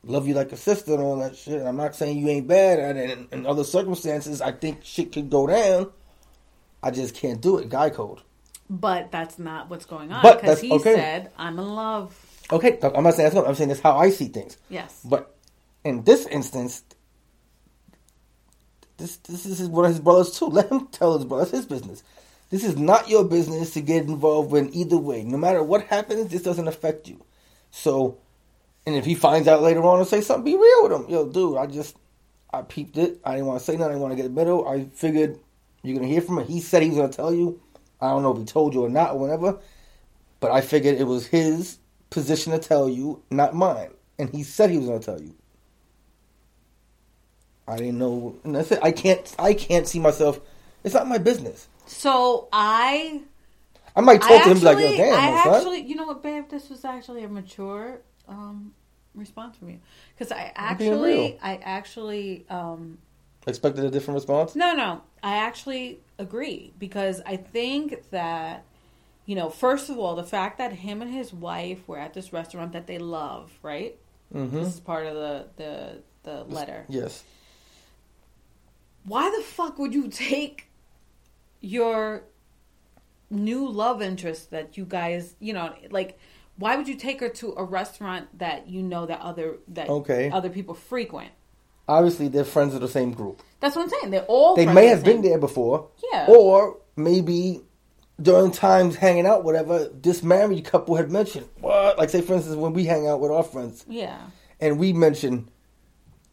Love you like a sister and all that shit. I'm not saying you ain't bad it. In, in other circumstances, I think shit could go down. I just can't do it. Guy code. But that's not what's going on. But Because he okay. said, I'm in love. Okay, I'm not saying that's what I'm saying. That's how I see things. Yes. But in this instance, this this is one of his brothers too. [laughs] Let him tell his brother. It's his business. This is not your business to get involved in either way. No matter what happens, this doesn't affect you. So, and if he finds out later on and say something, be real with him. Yo, dude, I just I peeped it. I didn't want to say nothing. I didn't want to get the middle. I figured you're gonna hear from him. He said he was gonna tell you. I don't know if he told you or not or whatever. But I figured it was his position to tell you, not mine. And he said he was going to tell you. I didn't know. And that's it. I can't. I can't see myself. It's not my business. So I I might talk I to him and like, actually, "Yo, damn, I son." actually, you know what, babe? This was actually a mature um, response from you because I I'm being real. actually, I actually, um, Expected a different response. no, no, I actually agree because I think that, you know, first of all, the fact that him and his wife were at this restaurant that they love, right? Mm-hmm. This is part of the the the letter. Yes. Why the fuck would you take your new love interest that you guys, you know, like why would you take her to a restaurant that you know that other that Okay. other people frequent? Obviously, they're friends of the same group. That's what I'm saying. They're all They may have the been there before. Yeah. Or maybe during times hanging out, whatever, this married couple had mentioned. What? Like, say, for instance, when we hang out with our friends, Yeah. and we mention,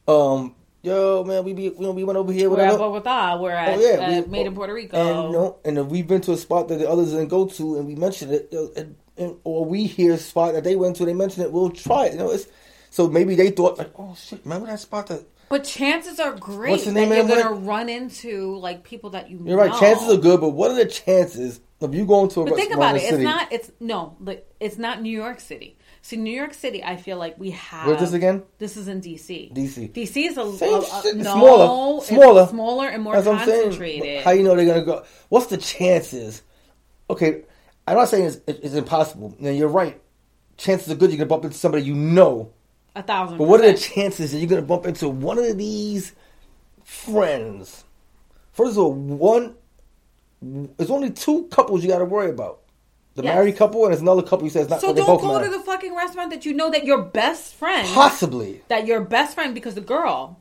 um, yo, man, we be, know, we went over here, We're at. Bogota. We're at Oh yeah, uh, we- Made in Puerto Rico. And you know, and if we've been to a spot that the others didn't go to, and we mentioned it, and, and, or we hear a spot that they went to, they mention it, we'll try it. You know, it's so maybe they thought like, oh shit, remember that spot that But chances are great What's the that name you're gonna run into like people that you. You're right. know. Chances are good, but what are the chances of you going to a But think about it. the It's not. It's no. Like it's not New York City. See, New York City, I feel like we have. Where's this again? This is in DC. DC. DC is a, Same a- a- no, smaller, smaller. smaller, and more That's what I'm saying. concentrated. How you know they're gonna go? What's the chances? Okay, I'm not saying it's, it's impossible. Now you're right. Chances are good you're gonna bump into somebody you know. a thousand. But what are the chances that you're gonna bump into one of these friends? First of all, one. There's only two couples you got to worry about. The Yes. married couple and there's another couple you says not. So don't go to the fucking restaurant that you know that your best friend Possibly. that your best friend because the girl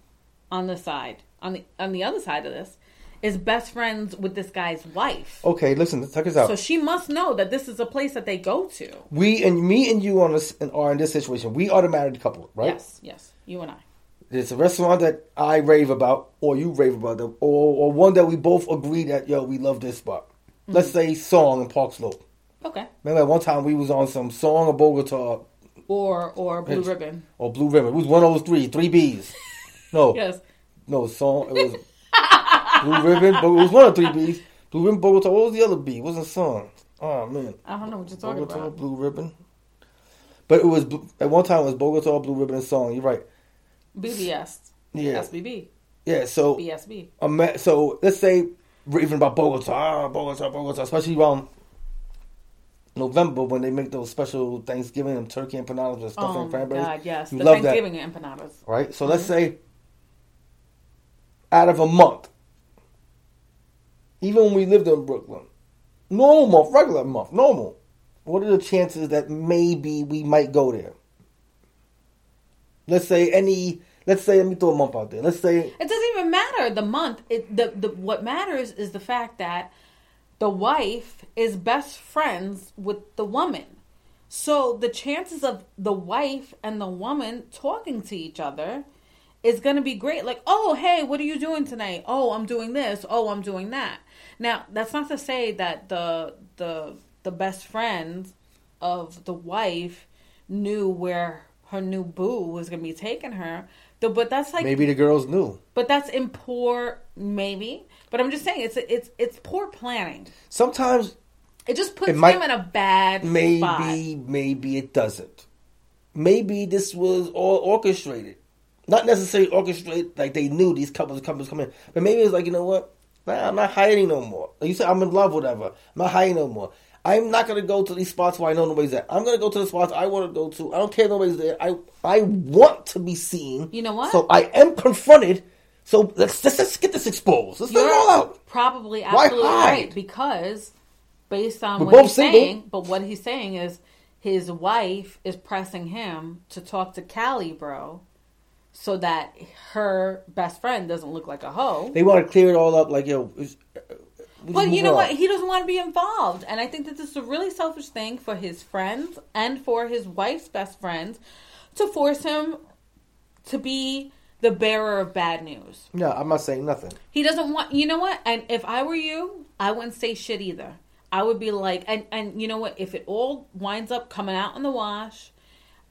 on the side on the on the other side of this is best friends with this guy's wife. Okay, listen, check this out. So she must know that this is a place that they go to. we and me and you on this are in this situation. We are the married couple, right? Yes, yes, you and I. It's a restaurant that I rave about, or you rave about, them, or or one that we both agree that yo we love this spot. Let's Mm-hmm. say Song in Park Slope. Okay. Remember at one time we was on some Song of Bogota Or or blue ribbon. or Blue Ribbon. It was one of those three, three B's. No, [laughs] Yes. no Song. It was Blue Ribbon, but it was one of three B's. Blue Ribbon, Bogota. What was the other B? It wasn't Song. Oh man, I don't know what you're talking Bogota, about. Blue Ribbon. But it was at one time it was Bogota, Blue Ribbon, and Song. You're right. BBS. Yeah, SBB. yeah. So BSB. So let's say even about Bogota, Bogota, Bogota, especially around November when they make those special Thanksgiving and turkey empanadas with stuff Oh cranberries. god, yes. You the love that, Thanksgiving empanadas. right? So mm-hmm. let's say out of a month, even when we lived in Brooklyn, normal month, regular month, normal. What are the chances that maybe we might go there? Let's say any. Let's say let me throw a month out there. Let's say It doesn't even matter the month. It the, the what matters is the fact that the wife is best friends with the woman. So the chances of the wife and the woman talking to each other is going to be great. Like, "Oh, hey, what are you doing tonight?" "Oh, I'm doing this." "Oh, I'm doing that." Now, that's not to say that the the the best friend of the wife knew where her new boo was going to be taking her. The- But that's like maybe the girls knew. but that's in poor, maybe. But I'm just saying, it's it's it's poor planning. Sometimes It just puts It might- him in a bad maybe spot. maybe it doesn't. Maybe this was all orchestrated. Not necessarily orchestrated like they knew these couples couples coming but maybe it's like you know what? Nah, i'm not hiding no more. Like you said i'm in love whatever. I'm not hiding no more. I'm not going to go to these spots where i know nobody's at i'm going to go to the spots i want to go to. I don't care if nobody's there. I i want to be seen. You know what? so i am confronted so let's let's, let's get this exposed let's let it all out probably absolutely right because based on We're what he's single. saying, but what he's saying is his wife is pressing him to talk to Cali, bro, so that her best friend doesn't look like a hoe. they want to clear it all up like yo uh, But you know what? He doesn't want to be involved. And I think that this is a really selfish thing for his friends and for his wife's best friends to force him to be the bearer of bad news. no i'm not saying nothing He doesn't want, you know what? And if I were you, I wouldn't say shit either. I would be like, and, and you know what? If it all winds up coming out in the wash,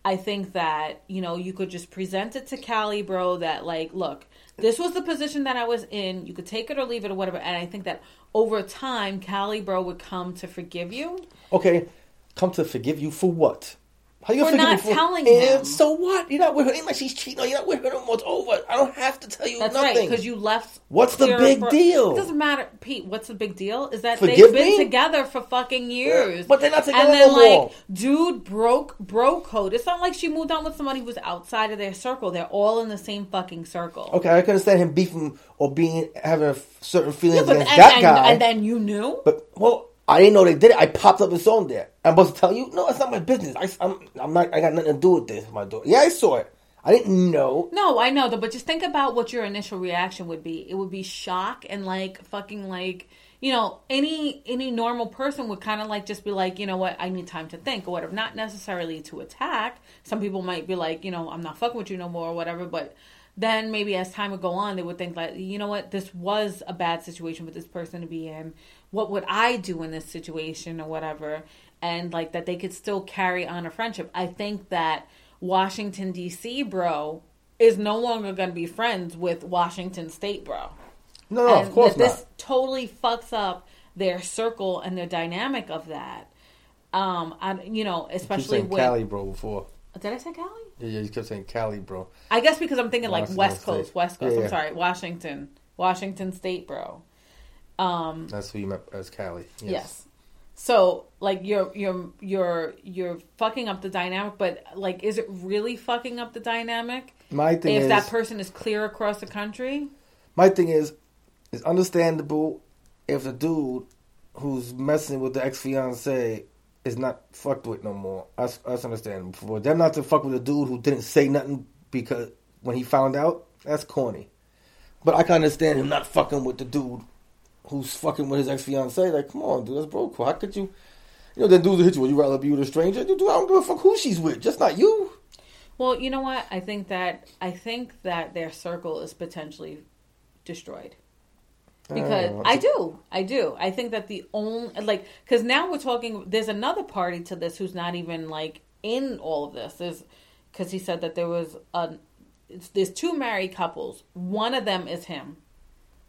I think that, you know, you could just present it to Cali, bro, that like, look, this was the position that I was in. You could take it or leave it or whatever. And I think that over time, Cali, bro, would come to forgive you. Okay, come to forgive you for what? How you forgive not telling and him. So what? You're not with her. Ain't like she's cheating on you. You're not with her no more. It's over. I don't have to tell you That's nothing. right, because you left. What's the big for- deal? It doesn't matter, Pete. What's the big deal? Is that Forgive they've been me? together for fucking years, but they're not together And then, no like, more. dude broke bro code. It's not like she moved on with somebody who was outside of their circle. They're all in the same fucking circle. Okay, I can understand him beefing or being having a certain feelings but against and, that and, guy. and then you knew. but well, I didn't know they did it. I popped up saw him there. I'm supposed to tell you? No, it's not my business. I, am I'm not. I got nothing to do with this. My daughter. Yeah, I saw it. I didn't know. No, I know but just think about what your initial reaction would be. It would be shock and like fucking like you know any any normal person would kind of like just be like you know what I need time to think or whatever. Not necessarily to attack. Some people might be like you know I'm not fucking with you no more or whatever, but. Then maybe as time would go on, they would think like, you know what, this was a bad situation for this person to be in. What would I do in this situation or whatever? And like that they could still carry on a friendship. I think that Washington D.C. bro is no longer going to be friends with Washington State, bro. No, no, of course this not. totally fucks up their circle and the dynamic of that. Um, I, you know, You especially saying with. Cali, bro, before. Did I say Cali? Yeah, yeah, you kept saying Cali, bro. I guess because I'm thinking like West State. Coast, West Coast. Yeah, I'm sorry, Washington, Washington State, bro. Um, That's who you met as Cali. yes. So like you're you're you're you're fucking up the dynamic, but like, is it really fucking up the dynamic My thing if is, that person is clear across the country? my thing is, it's understandable if the dude who's messing with the ex fiance is not fucked with no more. That's, that's understandable. For them not to fuck with a dude who didn't say nothing because when he found out, that's corny. But I can understand him not fucking with the dude who's fucking with his ex fiance. Like, come on, dude, that's bro. How could you? You know, then dudes hit you. Would you rather be with a stranger? Dude, I don't give a fuck who she's with, just not you. Well, you know what? I think that I think that their circle is potentially destroyed. Because know. I do, I do. I think that the only like because now we're talking. There's another party to this who's not even like in all of this. There's because he said that there was a it's, there's two married couples. One of them is him.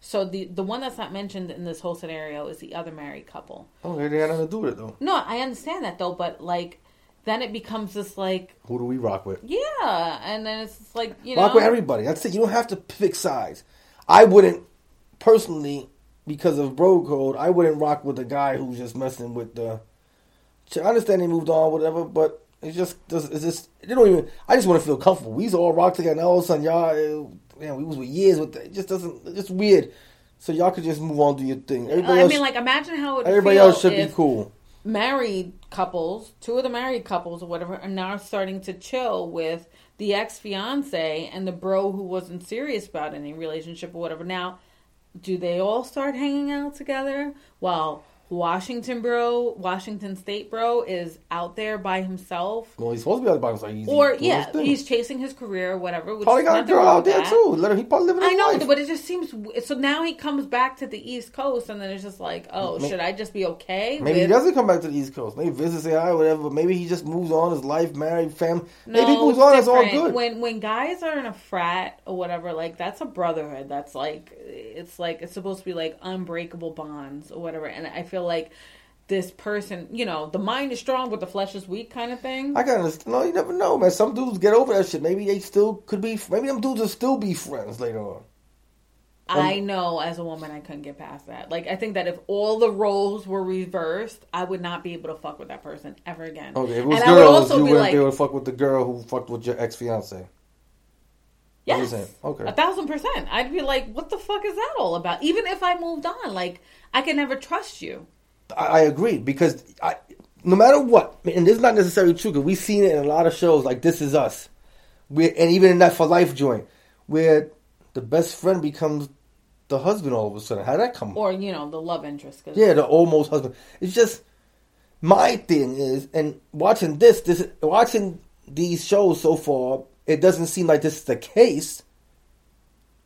So the the one that's not mentioned in this whole scenario is the other married couple. Okay, they nothing to do with it though. No, I understand that though, but like then it becomes this like Who do we rock with? yeah, and then it's like you know Rock with everybody. That's it. You don't have to pick sides. I wouldn't personally, because of bro code, I wouldn't rock with a guy who's just messing with the. I understand they moved on, whatever, but it just does. It's just they don't even. I just want to feel comfortable. We all rock together. Now all of a sudden, y'all, eh, man, we was with years with. It just doesn't. It's just weird. So y'all could just move on, do your thing. Everybody I else, mean, like, imagine how it would everybody feel else should be cool. married couples, two of the married couples or whatever, are now starting to chill with the ex fiance and the bro who wasn't serious about any relationship or whatever. Now, do they all start hanging out together while Washington bro, Washington State bro, is out there by himself? Well, he's supposed to be out by himself. He's, Or yeah, he's chasing his career or whatever. Which probably got a girl out there that. too. Let him. He probably living I know, life. but it just seems so. Now he comes back to the East Coast, and then it's just like, oh, May- should I just be okay? Maybe he doesn't come back to the East Coast. Maybe visit, say hi, whatever. But maybe he just moves on his life, married, family. No, Maybe he moves on. It's all good. When when guys are in a frat or whatever, like that's a brotherhood. That's like it's like it's supposed to be like unbreakable bonds or whatever. And I feel like this person, you know, the mind is strong but the flesh is weak, kind of thing. I can understand. No, you never know, man. Some dudes get over that shit. Maybe they still could be. Maybe them dudes will still be friends later on. I um, know as a woman I couldn't get past that. Like I think that if all the roles were reversed, I would not be able to fuck with that person ever again. Okay, if it was and I would girls, also you be wouldn't like, be able to fuck with the girl who fucked with your ex fiance. Yes. Okay. A thousand percent. I'd be like, what the fuck is that all about? Even if I moved on, like, I can never trust you. I, I agree because I, no matter what, and this is not necessarily true because we've seen it in a lot of shows like This Is Us, where and even in that For Life joint, where the best friend becomes the husband all of a sudden. How did that come? Or, you know, the love interest. 'cause- Yeah, the almost husband. It's just my thing is, and watching this, this watching these shows so far, it doesn't seem like this is the case.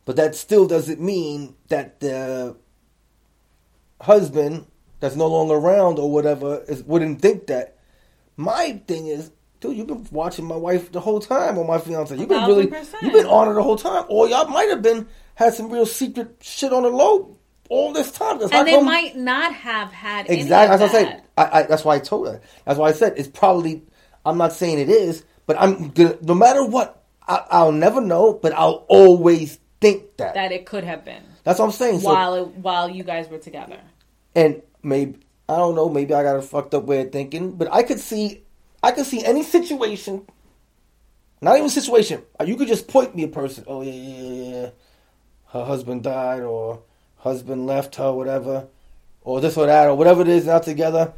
But that still doesn't mean that the husband that's no longer around or whatever is wouldn't think that. My thing is, dude, you've been watching my wife the whole time or my fiance. You've been really, percent. you've been on her the whole time, or y'all might have been had some real secret shit on the low all this time. And they come- might not have had Exactly. That's what I said. I, I, that's why I told her. That's why I said it's probably. I'm not saying it is, but I'm gonna. No matter what, I, I'll never know. But I'll always think that. That it could have been that's what I'm saying. So, while it, while you guys were together. And maybe I don't know. Maybe I got a fucked up way of thinking, but I could see. I could see any situation. Not even situation. uh, You could just point me a person. Oh yeah, yeah, yeah, yeah. Her husband died, or husband left her, whatever, or this or that, or whatever it is. Not together.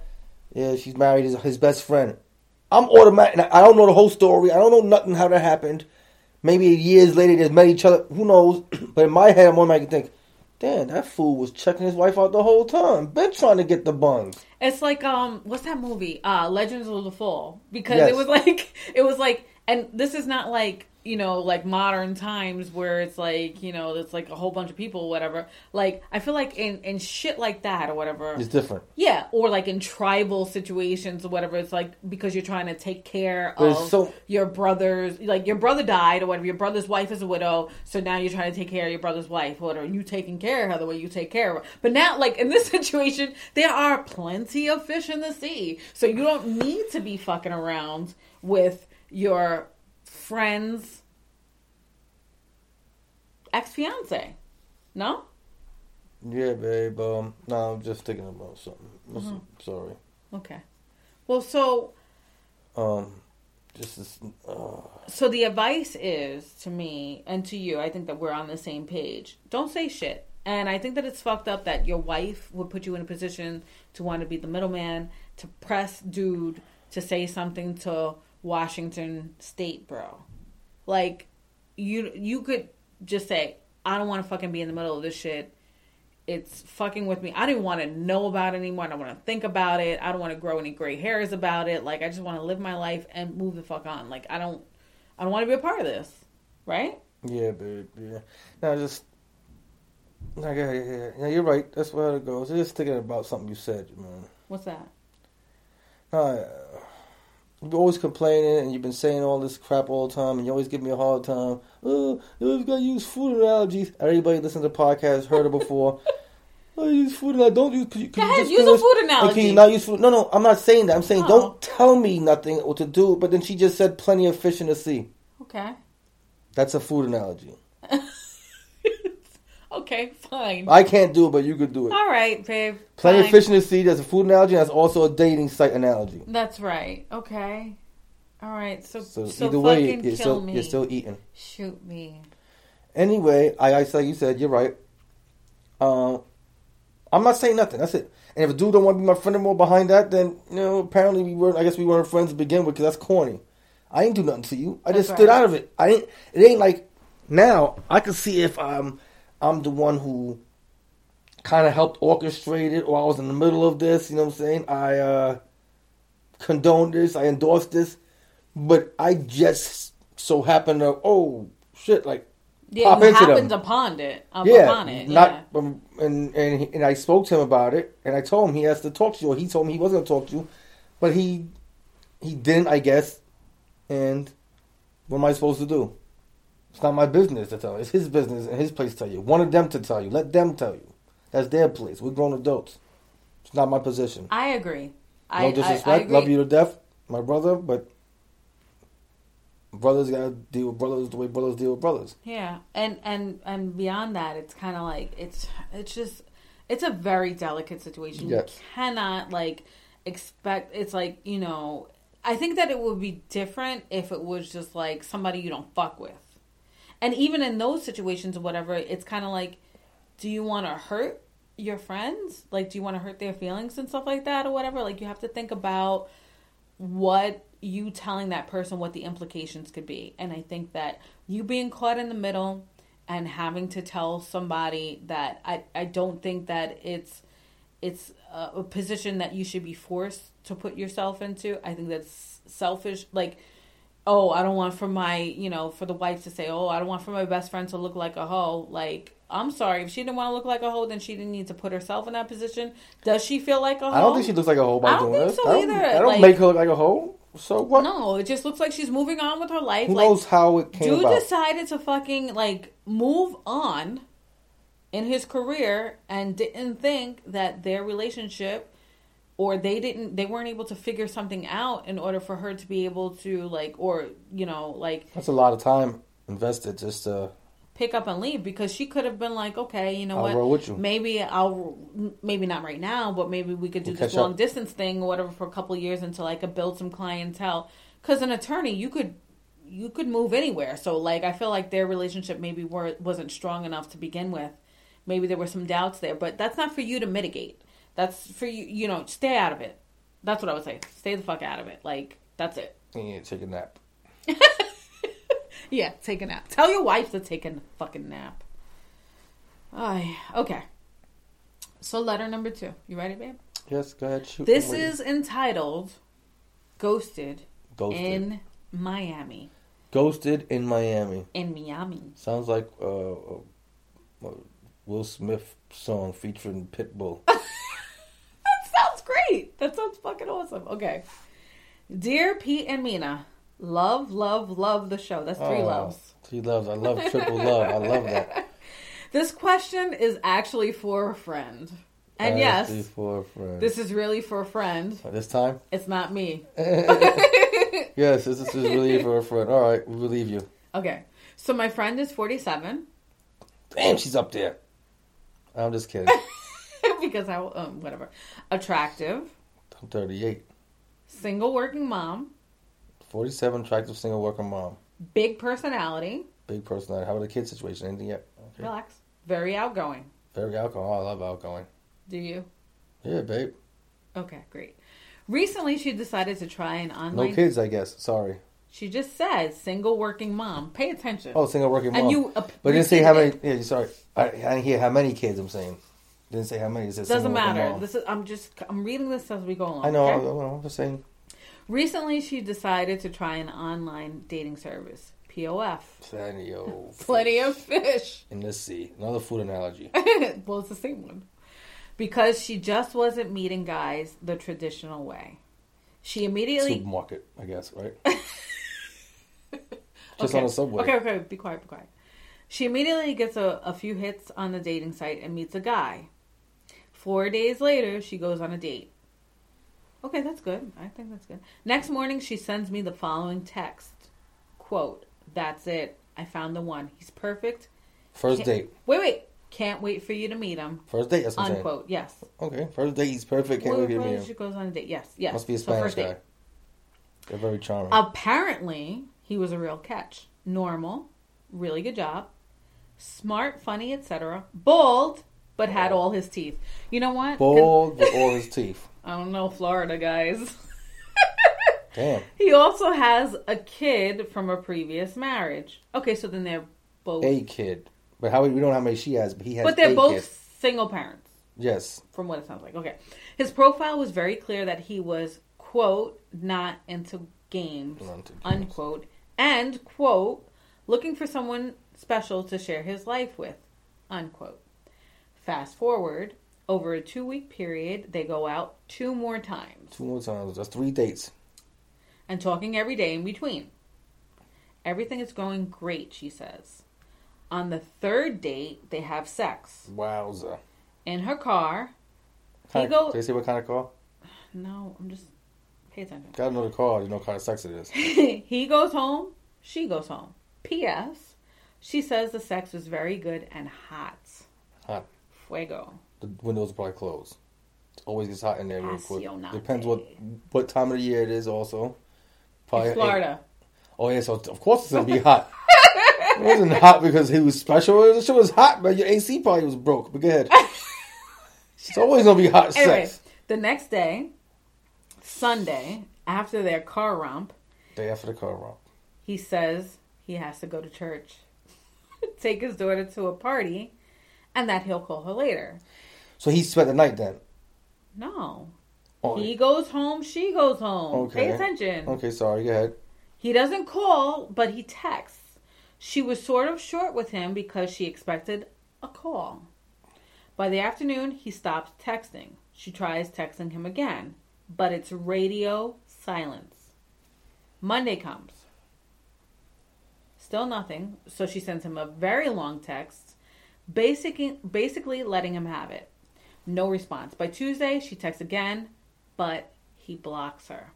Yeah, she's married his, his best friend. I'm automatic. I don't know the whole story. I don't know nothing how that happened. Maybe years later they met each other. Who knows? [clears throat] but in my head, I'm automatically think, damn, that fool was checking his wife out the whole time. Been trying to get the buns. It's like um, what's that movie? Uh, Legends of the Fall. Because Yes. it was [laughs] like it was like, and this is not like you know, like modern times where it's like, you know, it's like a whole bunch of people, whatever. Like, I feel like in, in shit like that or whatever. It's different. Yeah, or like in tribal situations or whatever. It's like because you're trying to take care it's of so- your brother's, like your brother died or whatever. Your brother's wife is a widow, so now you're trying to take care of your brother's wife or whatever. And you taking care of her the way you take care of her. But now, like in this [laughs] situation, there are plenty of fish in the sea, so you don't need to be fucking around with your friend's ex fiance. No. Yeah, babe. Um, no, I'm just thinking about something. Listen, Mm-hmm. Sorry. Okay. Well, so Um, just this. Uh, So the advice is to me and to you, I think that we're on the same page. Don't say shit. And I think that it's fucked up that your wife would put you in a position to want to be the middleman, to press dude to say something to Washington State, bro. Like you you could just say, I don't want to fucking be in the middle of this shit. It's fucking with me. I don't want to know about it anymore. I don't want to think about it. I don't want to grow any gray hairs about it. Like I just want to live my life and move the fuck on. Like I don't I don't want to be a part of this. Right? yeah, babe. Yeah. No, just. Yeah, yeah, yeah. yeah, you're right. That's where it goes. Just thinking about something you said, man. What's that? Uh, you're always complaining, and you've been saying all this crap all the time, and you always give me a hard time. Oh, you always got to use food analogies. Everybody listen to the podcast heard it before. [laughs] oh, use food analogies. Don't use. Can you, you just use a food analogy. Can you not use food? No, no, I'm not saying that. I'm saying Oh. don't tell me nothing what to do. But then she just said plenty of fish in the sea. Okay. That's a food analogy. [laughs] [laughs] okay, fine. I can't do it, but you could do it. All right, babe. Plenty of fish in the sea. That's a food analogy. And that's also a dating site analogy. That's right. Okay. All right. So So, so, either way, fucking you're kill still me. you're still eating. Shoot me. Anyway, I, I like you said, you're right. Um, I'm not saying nothing. That's it. And if a dude don't want to be my friend anymore behind that, then you know, apparently we weren't. I guess we weren't friends to begin with because that's corny. I ain't do nothing to you. I just That's stood out of it. I ain't. It ain't like now. I can see if I'm I'm the one who kind of helped orchestrate it, or I was in the middle of this. You know what I'm saying? I uh condoned this. I endorsed this, but I just so happened to oh shit like Yeah, pop you into them. happened upon it. Up Yeah, upon it. not yeah. um, and and he- and I spoke to him about it, and I told him he has to talk to you. Or he told me he wasn't going to talk to you, but he he didn't, I guess. And what am I supposed to do? It's not my business to tell. It's his business and his place to tell you. One of them to tell you. Let them tell you. That's their place. We're grown adults. It's not my position. I agree. No I, I, I disrespect. Love you to death, my brother, but brothers gotta deal with brothers the way brothers deal with brothers. Yeah, and and and beyond that, it's kind of like it's it's just it's a very delicate situation. Yes. You cannot like expect. It's like you know. I think that it would be different if it was just like somebody you don't fuck with, and even in those situations or whatever, it's kind of like, do you want to hurt your friends? Like, do you want to hurt their feelings and stuff like that or whatever? Like, you have to think about what you telling that person what the implications could be. And I think that you being caught in the middle and having to tell somebody that I, I don't think that it's it's a, a position that you should be forced to put yourself into. I think that's selfish. Like, oh, I don't want for my, you know, for the wife to say, oh, I don't want for my best friend to look like a hoe. Like, I'm sorry. If she didn't want to look like a hoe, then she didn't need to put herself in that position. Does she feel like a hoe? I don't think she looks like a hoe by I don't doing think this. so I don't, either. I don't Like- make her look like a hoe. So what? No, it just looks like she's moving on with her life. Who like, knows how it came Dude about? decided to fucking like move on in his career and didn't think that their relationship or they didn't they weren't able to figure something out in order for her to be able to like or you know like That's a lot of time invested just to. pick up and leave because she could have been like okay you know I'll what roll with you. maybe i'll maybe not right now but maybe we could do We'll this long up. distance thing or whatever for a couple of years until i could build some clientele because an attorney you could you could move anywhere so like i feel like their relationship maybe were, wasn't strong enough to begin with maybe there were some doubts there but that's not for you to mitigate that's for you you know stay out of it that's what i would say stay the fuck out of it like that's it Yeah, take a nap. [laughs] yeah, take a nap. Tell your wife to take a fucking nap. Ay, okay. So letter number two. You ready, babe? Yes, go ahead. Shoot. This is entitled "Ghosted, Ghosted. in Miami." Ghosted in Miami. in Miami. Sounds like uh, Will Smith song featuring Pitbull. [laughs] Great. That sounds fucking awesome. Okay. Dear Pete and Mena, love, love, love the show. That's three Oh, loves. Three loves. I love triple love. I love that. [laughs] This question is actually for a friend. And yes, for a friend. this is really for a friend. this time. It's not me. [laughs] Yes, this, this is really for a [laughs] friend. All right, we believe you. Okay. So my friend is 47 Damn, she's up there. I'm just kidding. [laughs] because I, um, whatever. Attractive, I'm 38. single working mom, 47, attractive single working mom. big personality, Big personality. How about the kid situation? Anything yet? Okay. relax, very outgoing. Very alcohol. I love outgoing. Do you? Yeah, babe. Okay, great. Recently, she decided to try an online. No kids, I guess. Sorry. She just said single working mom. Pay attention. Oh, single working mom. and you, uh, but it didn't say how many. Yeah, sorry. I, I didn't hear how many kids. I'm saying. Didn't say how many. Said it. Doesn't matter. This is. I'm just. I'm reading this as we go along. I know. okay? I, know, I'm just saying. Recently, she decided to try an online dating service. POF. Plenty of [laughs] Plenty of fish. in the sea. Another food analogy. [laughs] well, it's the same one. Because she just wasn't meeting guys the traditional way. She immediately. Supermarket, I guess, right? [laughs] Just okay. on the subway. Okay, okay, be quiet, be quiet. She immediately gets a, a few hits on the dating site and meets a guy. Four days later, she goes on a date. Okay, that's good. I think that's good. Next morning, she sends me the following text Quote, That's it. I found the one. He's perfect. First Can't- date. Wait, wait. Can't wait for you to meet him. First date. That's what I'm Unquote. Yes. Okay. First date. He's perfect. Can't wait to Wait, meet She him. goes on a date. Yes, yes. Must be a So Spanish first date. guy. They're very charming. Apparently, he was a real catch. Normal, really good job, smart, funny, etc. Bald, but had oh. all his teeth. You know what? Bald with all his [laughs] teeth. I don't know, Florida guys. [laughs] Damn. he also has a kid from a previous marriage. Okay, so then they're both, A kid. But how we don't know how many she has, but he has. but they're both kid. single parents. Yes. from what it sounds like. Okay. His profile was very clear that he was, quote, not into games, Not into games. unquote, and, quote, looking for someone special to share his life with, unquote. Fast forward, over a two week period, they go out two more times Two more times. That's three dates. and talking every day in between. Everything is going great, she says. On the third date, they have sex. Wowza. In her car. Kind go- Did they say what kind of car? [sighs] No, I'm just pay attention. Gotta know the car. You know what kind of sex it is. [laughs] he goes home, she goes home. P.S. She says the sex was very good and hot. Hot. Fuego. The windows are probably closed. It always gets hot in there real ah, quick. Depends what what time of the year it is. Also, It's Florida. Oh yeah, so of course it's gonna be hot. it wasn't hot because he was special. The shit was hot, but your AC probably was broke. But go ahead. [laughs] it's always gonna be hot Anyway, sex. the next day, Sunday, after their car romp, Day after the car romp. he says he has to go to church, [laughs] take his daughter to a party, and that he'll call her later. So he spent the night then. No. Oh, He goes home, she goes home. Okay. Pay attention. okay, sorry. Go ahead. He doesn't call, but he texts. She was sort of short with him because she expected a call. By the afternoon, he stops texting. She tries texting him again, but it's radio silence. Monday comes. Still nothing, so she sends him a very long text, basic, basically letting him have it. No response. By Tuesday, she texts again, but he blocks her.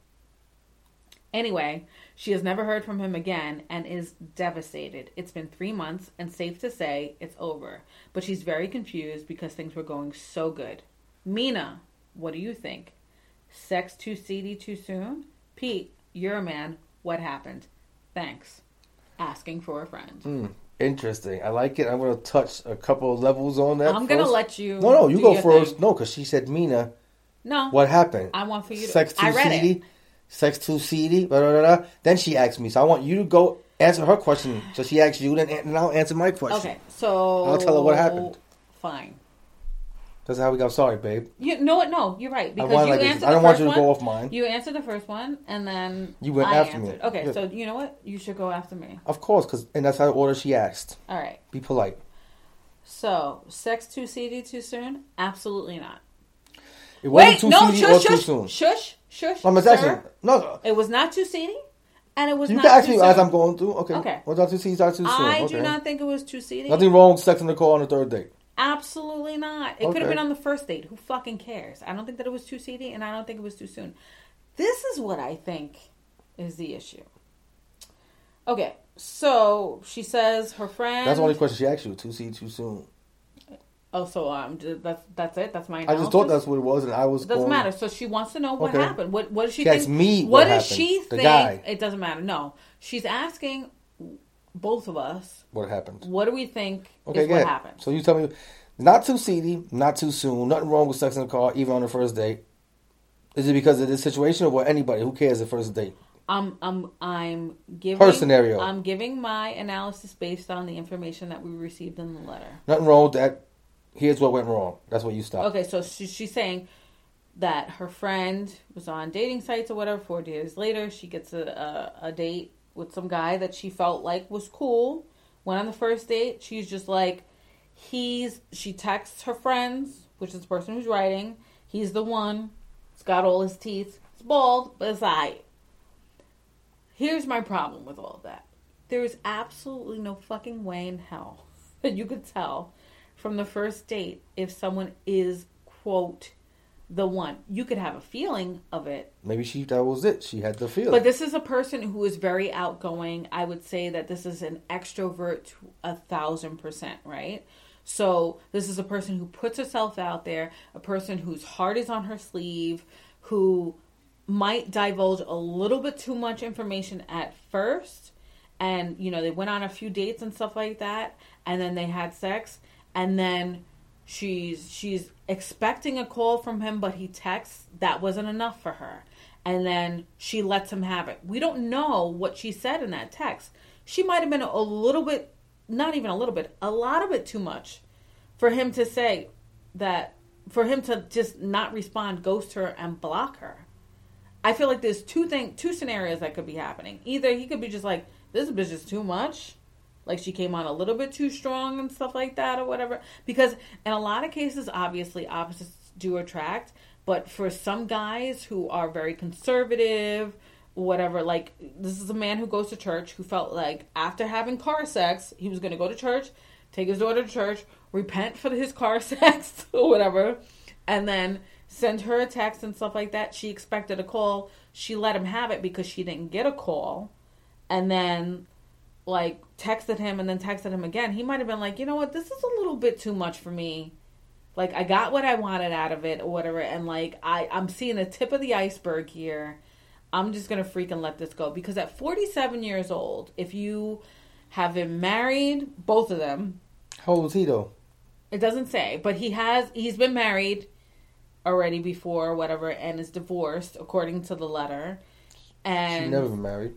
Anyway, she has never heard from him again and is devastated. It's been three months, and safe to say it's over. But she's very confused because things were going so good. Mena, what do you think? Sex too seedy too soon? Pete, you're a man. What happened? Thanks. Asking for a friend. Hmm. Interesting. I like it. I'm gonna touch a couple of levels on that. I'm gonna let you. No, no, you go first. thing. No, because she said Mena. No. What happened? I want for you to. Sex too I read seedy. it. Sex too seedy. Blah, blah, blah, blah. Then she asked me, so I want you to go answer her question. So she asked you, then and I'll answer my question. Okay, so I'll tell her what happened. Fine. That's how we got. Sorry, babe. You know what? No, you're right. Because wanna you like answered I don't want you to go off mine. You answered the first one, and then You went I after me. Okay, Yeah. so you know what? You should go after me. Of course, because and that's how the order she asked. All right. Be polite. So, sex too seedy too soon? Absolutely not. It wasn't Wait, too no, seedy or shush, too soon. shush, shush. I'm sir. actually no. It was not too seedy, and it was You not can ask too me soon. as I'm going through. Okay. Okay. What's not too seedy? Not too soon. I okay. do not think it was too seedy. Nothing wrong with sex in the car on the third date. Absolutely not. It could have been on the first date. Who fucking cares? I don't think that it was too seedy, and I don't think it was too soon. This is what I think is the issue. Okay, so she says her friend. That's the only question she asked you. Too seedy, too soon. Oh, so um, that's that's it. That's my. I just thought that's what it was, and I was. It doesn't going, matter. So she wants to know what Okay. happened. What what does she, She think? me what what does she the think? guy. It doesn't matter. No, she's asking both of us. What happened? What do we think Okay, is what happened? So you tell me, not too seedy, not too soon, nothing wrong with sex in the car, even on the first date. Is it because of this situation or what? Anybody who cares the first date? I'm I'm I'm giving Her scenario. I'm giving my analysis based on the information that we received in the letter. Nothing wrong with that. Here's what went wrong. That's what you stop. Okay, so she, she's saying that her friend was on dating sites or whatever. Four days later, she gets a, a, a date with some guy that she felt like was cool. Went on the first date. She's just like, he's. She texts her friends, which is the person who's writing. He's the one. He's got all his teeth. He's bald, but it's. Here's my problem with all that. There is absolutely no fucking way in hell [laughs] that you could tell from the first date if someone is quote the one. You could have a feeling of it, Maybe she that was it. She had the feeling. but this is a person who is very outgoing. I would say that this is an extrovert to a thousand percent, right? So this is a person who puts herself out there, a person whose heart is on her sleeve, who might divulge a little bit too much information at first. And, you know, they went on a few dates and stuff like that, and then they had sex, and then she's she's expecting a call from him but he texts. That wasn't enough for her. And then she lets him have it. We don't know what she said in that text. She might have been a little bit not even a little bit a lot of it too much for him to say that for him to just not respond ghost her and block her. I feel like there's two thing two scenarios that could be happening. Either he could be just like this bitch is too much like she came on a little bit too strong and stuff like that or whatever. Because in a lot of cases obviously opposites do attract but for some guys who are very conservative whatever like this is a man who goes to church who felt like after having car sex he was going to go to church take his daughter to church repent for his car [laughs] sex or whatever and then send her a text and stuff like that. She expected a call. She let him have it because she didn't get a call. And then like texted him and then texted him again, he might have been like, you know what, this is a little bit too much for me. Like I got what I wanted out of it or whatever, and like I I'm seeing the tip of the iceberg here. I'm just gonna freaking let this go because at 47 years old, if you have been married, both of them, How old was he though? it doesn't say, but he has he's been married already before, whatever, and is divorced according to the letter. And She never been married.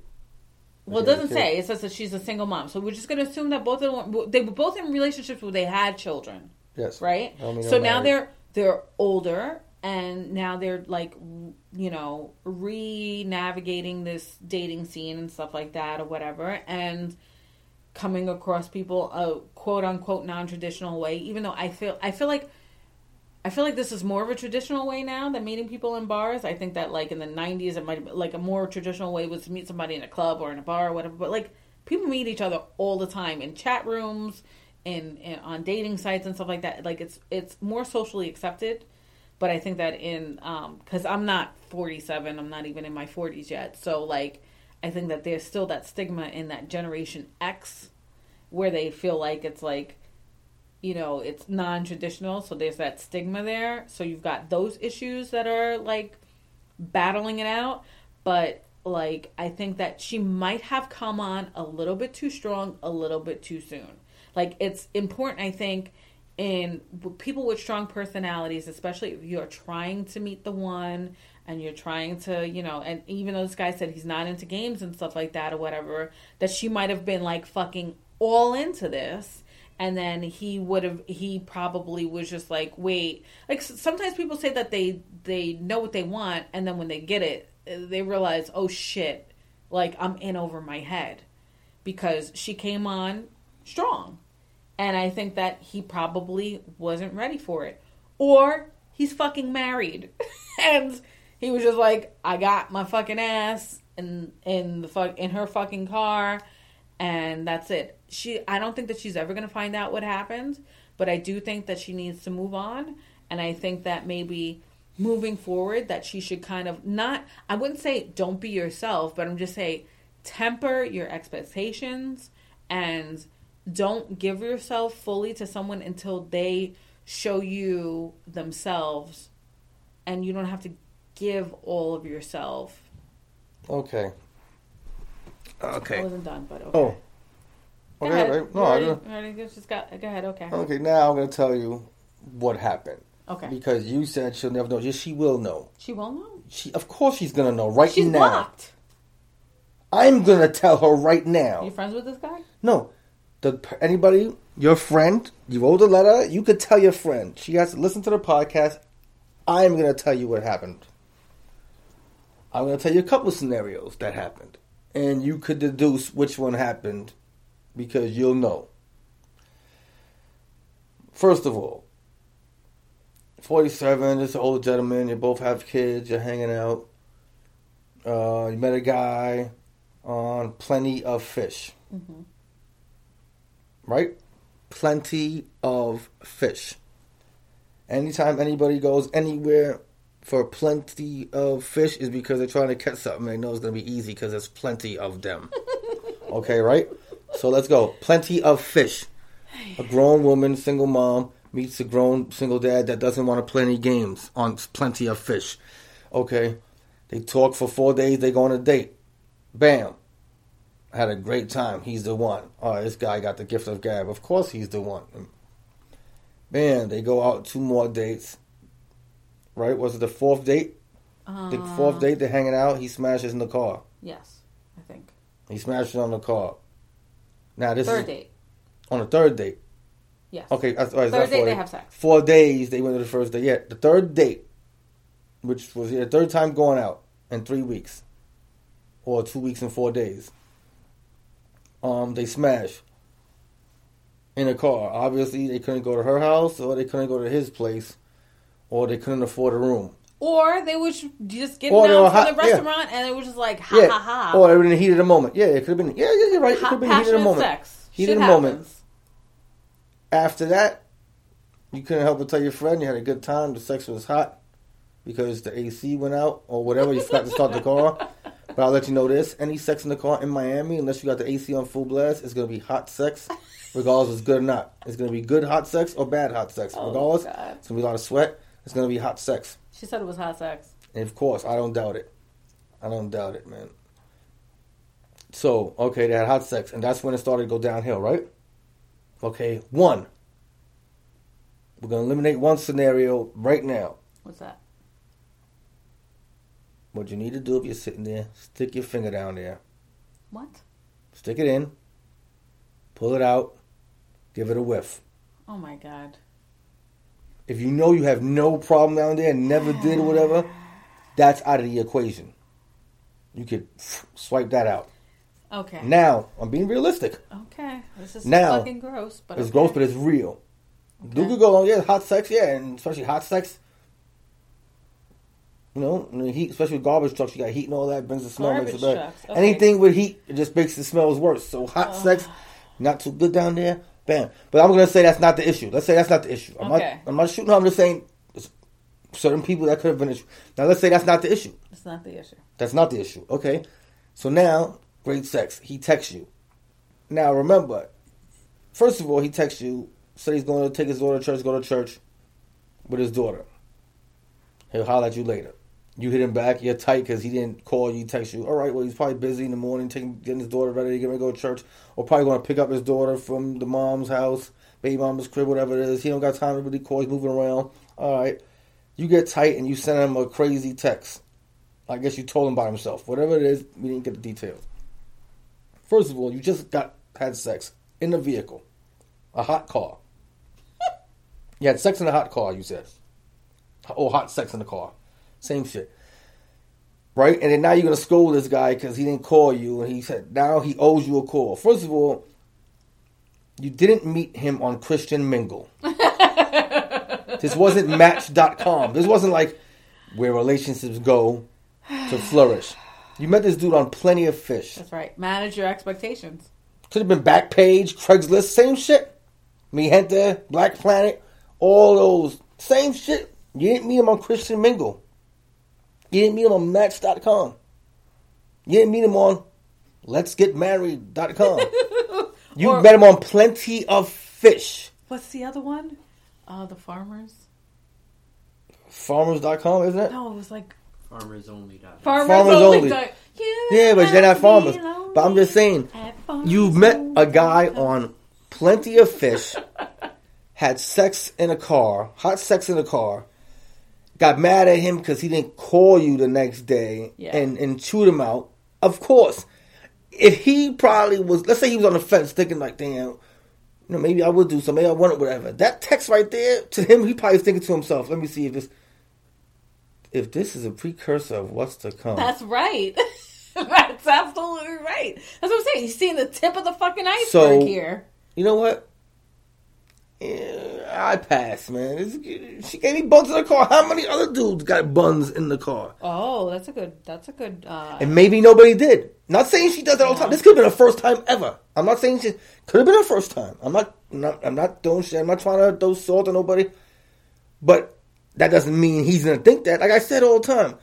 Well, it She had a doesn't say. It says that she's a single mom. So we're just going to assume that both of them they were both in relationships where they had children, Yes. right? I mean, so now married. they're they're older and now they're like you know re-navigating this dating scene and stuff like that or whatever and coming across people a quote unquote non-traditional way even though I feel I feel like I feel like this is more of a traditional way now than meeting people in bars. I think that like in the '90s, it might like a more traditional way was to meet somebody in a club or in a bar or whatever. But like people meet each other all the time in chat rooms, in on dating sites and stuff like that. Like it's it's more socially accepted. But I think that in um, because I'm not 47, I'm not even in my 40s yet. So like I think that there's still that stigma in that Generation X where they feel like it's like you know, it's non traditional, so there's that stigma there. So you've got those issues that are like battling it out. But like, I think that she might have come on a little bit too strong, a little bit too soon. Like, it's important, I think, in people with strong personalities, especially if you're trying to meet the one and you're trying to, you know, and even though this guy said he's not into games and stuff like that or whatever, that she might have been like fucking all into this and then he would have he probably was just like wait like sometimes people say that they they know what they want and then when they get it uh, they realize oh shit like i'm in over my head. Because she came on strong. And i think that he probably wasn't ready for it. Or he's fucking married. [laughs] And he was just like i got my fucking ass in in the fuck in her fucking car. And that's it. She I don't think that she's ever going to find out what happened, but I do think that she needs to move on and I think that maybe moving forward that she should kind of not I wouldn't say don't be yourself, but I'm just say temper your expectations and don't give yourself fully to someone until they show you themselves and you don't have to give all of yourself. Okay. Okay. I Okay. wasn't done, but okay. Oh. Go Okay, ahead. right? No, You I already, don't- already just got, go ahead. Okay. Okay, now I'm gonna tell you what happened. Okay. Because you said she'll never know. Yes, she will know. She won't know. She, of course, she's gonna know right She's now. blocked. I'm gonna tell her right Are now. you friends with this guy? No, the anybody, your friend, you wrote a letter. You could tell your friend. She has to listen to the podcast. I'm gonna tell you what happened. I'm gonna tell you a couple scenarios that happened, and you could deduce which one happened because you'll know. First of all, 47, this old gentleman, you both have kids, you're hanging out. Uh, you met a guy on Plenty of Fish. Right? Plenty of fish. Anytime anybody goes anywhere for plenty of fish is because they're trying to catch something they know is going to be easy because there's plenty of them. [laughs] okay, right? So let's go. Plenty of fish. A grown woman, single mom, meets a grown single dad that doesn't want to play any games on plenty of fish. Okay. They talk for four days, they go on a date. Bam. Had a great time. He's the one. Oh, this guy got the gift of gab. Of course he's the one. Bam. They go out two more dates. Right? Was it the fourth date? Uh, The fourth date, they're hanging out. He smashes in the car. Yes, I think. He smashes on the car. Now this Third is date. on the third date. Yes. Okay, that's, right, Third date, four they have sex. Four days they went to the first date. Yeah, the third date, which was the third time going out in three weeks, or two weeks and four days. Um, they smashed in a car. Obviously, they couldn't go to her house, or they couldn't go to his place, or they couldn't afford a room. Or they was just getting Or they out were from hot- the yeah. restaurant and it was just like ha yeah, ha ha. or they were in the heat of the moment. Yeah, it could have been. Yeah, yeah, you're right. It could have been heat of the moment. sex. Heat Shit of the moment. After that, you couldn't help but tell your friend you had a good time. The sex was hot because the AC went out or whatever. You forgot to start the car. [laughs] But I'll let you know this: any sex in the car in Miami, unless you got the AC on full blast, it's gonna be hot sex, regardless if it's good or not. It's gonna be good hot sex or bad hot sex. Oh, Regardless, God. it's gonna be a lot of sweat. It's gonna be hot sex. She said it was hot sex. And of course, I don't doubt it. I don't doubt it, man. So, okay, they had hot sex, and that's when it started to go downhill, right? Okay, one. We're going to eliminate one scenario right now. What's that? What you need to do if you're sitting there, stick your finger down there, What? stick it in, pull it out, give it a whiff. Oh my god. If you know you have no problem down there, never did or whatever, that's out of the equation. You could swipe that out. Okay. Now, I'm being realistic. Okay. This is Now, fucking gross, but It's okay. gross, but it's real. You could go on, yeah, hot sex, yeah, and especially hot sex. You know, and heat, especially with garbage trucks, you got heat and all that, brings the smell, makes it Garbage trucks, okay. Anything with heat, it just makes the smells worse. So hot sex, not too good down there, bam. But I'm gonna say that's not the issue. Let's say that's not the issue. I'm Okay. not, I'm not shooting. I'm just saying, certain people that could have been issue. Now let's say that's not the issue. It's not the issue. That's not the issue. Okay. So now, great sex. He texts you. Now remember, first of all, he texts you, said he's going to take his daughter to church, go to church with his daughter. He'll holler at you later. You hit him back, you're tight because he didn't call you, text you. All right, well, he's probably busy in the morning, taking, getting his daughter ready to ready to go to church, or probably going to pick up his daughter from the mom's house, baby mama's crib, whatever it is. He don't got time to really call, he's moving around. All right. You get tight and you send him a crazy text. I guess you told him by himself. Whatever it is, we didn't get the details. First of all, you just got had sex in a vehicle. a hot car. [laughs] you had sex in a hot car, you said. oh, hot sex in the car. Same shit. Right? And then now you're going to scold this guy because he didn't call you. And he said now he owes you a call. First of all, you didn't meet him on Christian Mingle. [laughs] this wasn't Match.com. This wasn't like where relationships go to flourish. You met this dude on Plenty of Fish. That's right. Manage your expectations. Could have been Backpage, Craigslist, same shit. Mi Gente, Black Planet, all those, same shit. You didn't meet him on Christian Mingle. You didn't meet him on Match.com. You didn't meet him on Let's Get Married.com. [laughs] you Or- met him on Plenty of Fish. What's the other one? Uh, the farmers. Farmers.com, isn't it? No, it was like FarmersOnly.com. farmers, Farmers only. only. Yeah, but they're not farmers. But I'm just saying, you met a guy on Plenty of Fish, [laughs] had sex in a car, hot sex in a car, got mad at him because he didn't call you the next day Yeah. and, and chewed him out. Of course, if he probably was, let's say he was on the fence thinking like, damn, you know, maybe I would do something, maybe I want it, whatever. That text right there, to him, he probably was thinking to himself, let me see if this, if this is a precursor of what's to come. That's right. [laughs] That's absolutely right. That's what I'm saying. You're seeing the tip of the fucking iceberg So- here. You know what? Yeah, I pass, man. It's- she gave me buns in the car. How many other dudes got buns in the car? Oh, that's a good. That's a good. Uh, And maybe nobody did. Not saying she does that all the time. This could have been her first time ever. I'm not saying she could have been her first time. I'm not, I'm not. I'm not doing shit. I'm not trying to throw salt on nobody. But that doesn't mean he's gonna think that. Like I said all the time,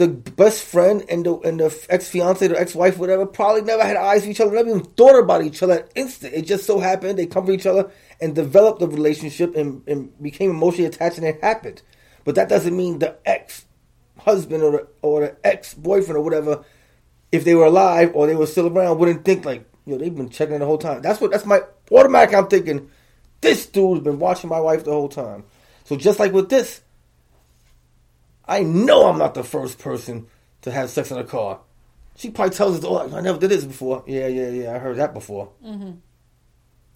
the best friend and the and the ex fiance, the ex wife, whatever, probably never had eyes for each other, never even thought about each other instant. It just so happened they come for each other and developed the relationship and, and became emotionally attached, and it happened. But that doesn't mean the ex husband or the, or the ex boyfriend or whatever, if they were alive or they were still around, wouldn't think like, yo, they've been checking the whole time. That's what that's my automatic. I'm thinking, this dude's been watching my wife the whole time. So just like with this, I know I'm not the first person to have sex in a car. She probably tells us, "Oh, I never did this before." Yeah, yeah, yeah. I heard that before. Mm-hmm.